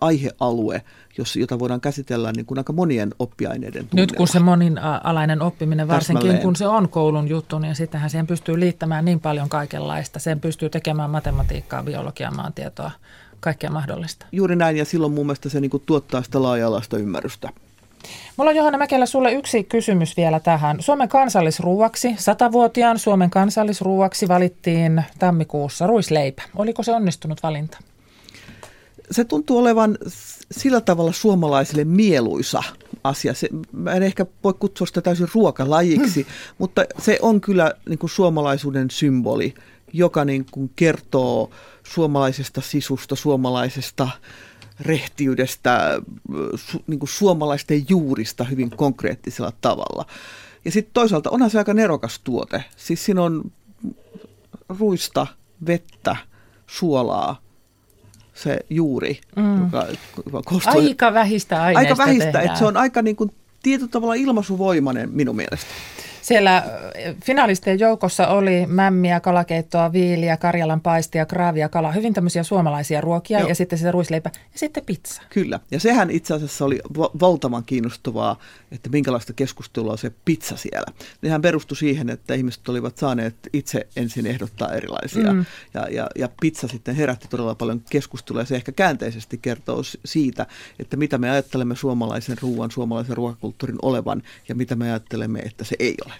aihealue, jos, jota voidaan käsitellä niin kuin aika monien oppiaineiden tunnella. Nyt kun se moninalainen oppiminen, varsinkin Täsmälleen. kun se on koulun juttu, niin sittenhän siihen pystyy liittämään niin paljon kaikenlaista. Sen pystyy tekemään matematiikkaa, biologiaa, maantietoa, kaikkea mahdollista. Juuri näin, ja silloin mun mielestä se niin kuin tuottaa sitä laaja-alaista ymmärrystä. Mulla on Johanna Mäkelä sulle yksi kysymys vielä tähän. Suomen kansallisruuaksi, satavuotiaan Suomen kansallisruuaksi valittiin tammikuussa ruisleipä. Oliko se onnistunut valinta? Se tuntuu olevan sillä tavalla suomalaisille mieluisa asia. Se, mä en ehkä voi kutsua sitä täysin ruokalajiksi, mm. mutta se on kyllä niin kuin suomalaisuuden symboli, joka niin kuin kertoo suomalaisesta sisusta, suomalaisesta rehtiydestä, su, niin kuin suomalaisten juurista hyvin konkreettisella tavalla. Ja sitten toisaalta onhan se aika nerokas tuote. Siis siinä on ruista, vettä, suolaa, se juuri, mm. joka, joka koostuu... Aika vähistä aineista Aika vähistä, että se on aika niin kuin, tietyllä tavalla ilmaisuvoimainen minun mielestä. Siellä finalistien joukossa oli mämmiä, kalakeittoa, viiliä, karjalan paistia, kraavia, kala, hyvin tämmöisiä suomalaisia ruokia Joo. ja sitten se ruisleipä ja sitten pizza. Kyllä, ja sehän itse asiassa oli va- valtavan kiinnostavaa, että minkälaista keskustelua on se pizza siellä. Nehän perustui siihen, että ihmiset olivat saaneet itse ensin ehdottaa erilaisia mm. ja, ja, ja pizza sitten herätti todella paljon keskustelua ja se ehkä käänteisesti kertoo siitä, että mitä me ajattelemme suomalaisen ruoan, suomalaisen ruokakulttuurin olevan ja mitä me ajattelemme, että se ei ole.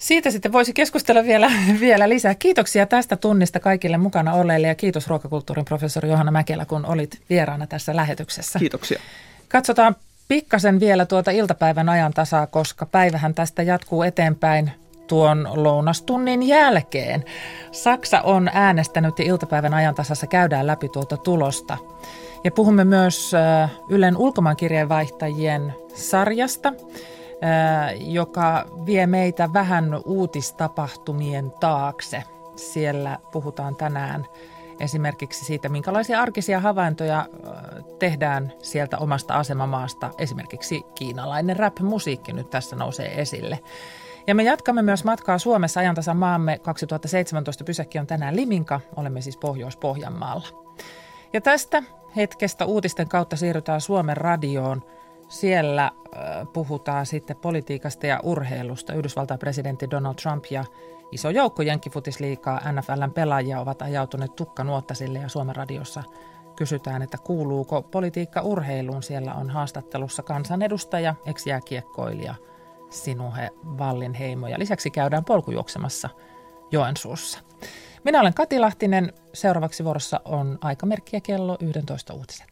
Siitä sitten voisi keskustella vielä, (laughs) vielä lisää. Kiitoksia tästä tunnista kaikille mukana olleille ja kiitos ruokakulttuurin professori Johanna Mäkelä, kun olit vieraana tässä lähetyksessä. Kiitoksia. Katsotaan pikkasen vielä tuota iltapäivän ajan tasaa, koska päivähän tästä jatkuu eteenpäin tuon lounastunnin jälkeen. Saksa on äänestänyt ja iltapäivän ajantasassa käydään läpi tuota tulosta. Ja puhumme myös Ylen ulkomaankirjeenvaihtajien sarjasta – joka vie meitä vähän uutistapahtumien taakse. Siellä puhutaan tänään esimerkiksi siitä, minkälaisia arkisia havaintoja tehdään sieltä omasta asemamaasta. Esimerkiksi kiinalainen rap-musiikki nyt tässä nousee esille. Ja me jatkamme myös matkaa Suomessa ajantasan maamme 2017 pysäkki on tänään Liminka. Olemme siis Pohjois-Pohjanmaalla. Ja tästä hetkestä uutisten kautta siirrytään Suomen radioon – siellä puhutaan sitten politiikasta ja urheilusta. Yhdysvaltain presidentti Donald Trump ja iso joukko jenkkifutisliikaa NFLn pelaajia ovat ajautuneet tukkanuottasille ja Suomen radiossa kysytään, että kuuluuko politiikka urheiluun. Siellä on haastattelussa kansanedustaja, ex-jääkiekkoilija Sinuhe Vallinheimo ja lisäksi käydään polkujuoksemassa Joensuussa. Minä olen Kati Lahtinen. Seuraavaksi vuorossa on aikamerkki ja kello 11 uutiset.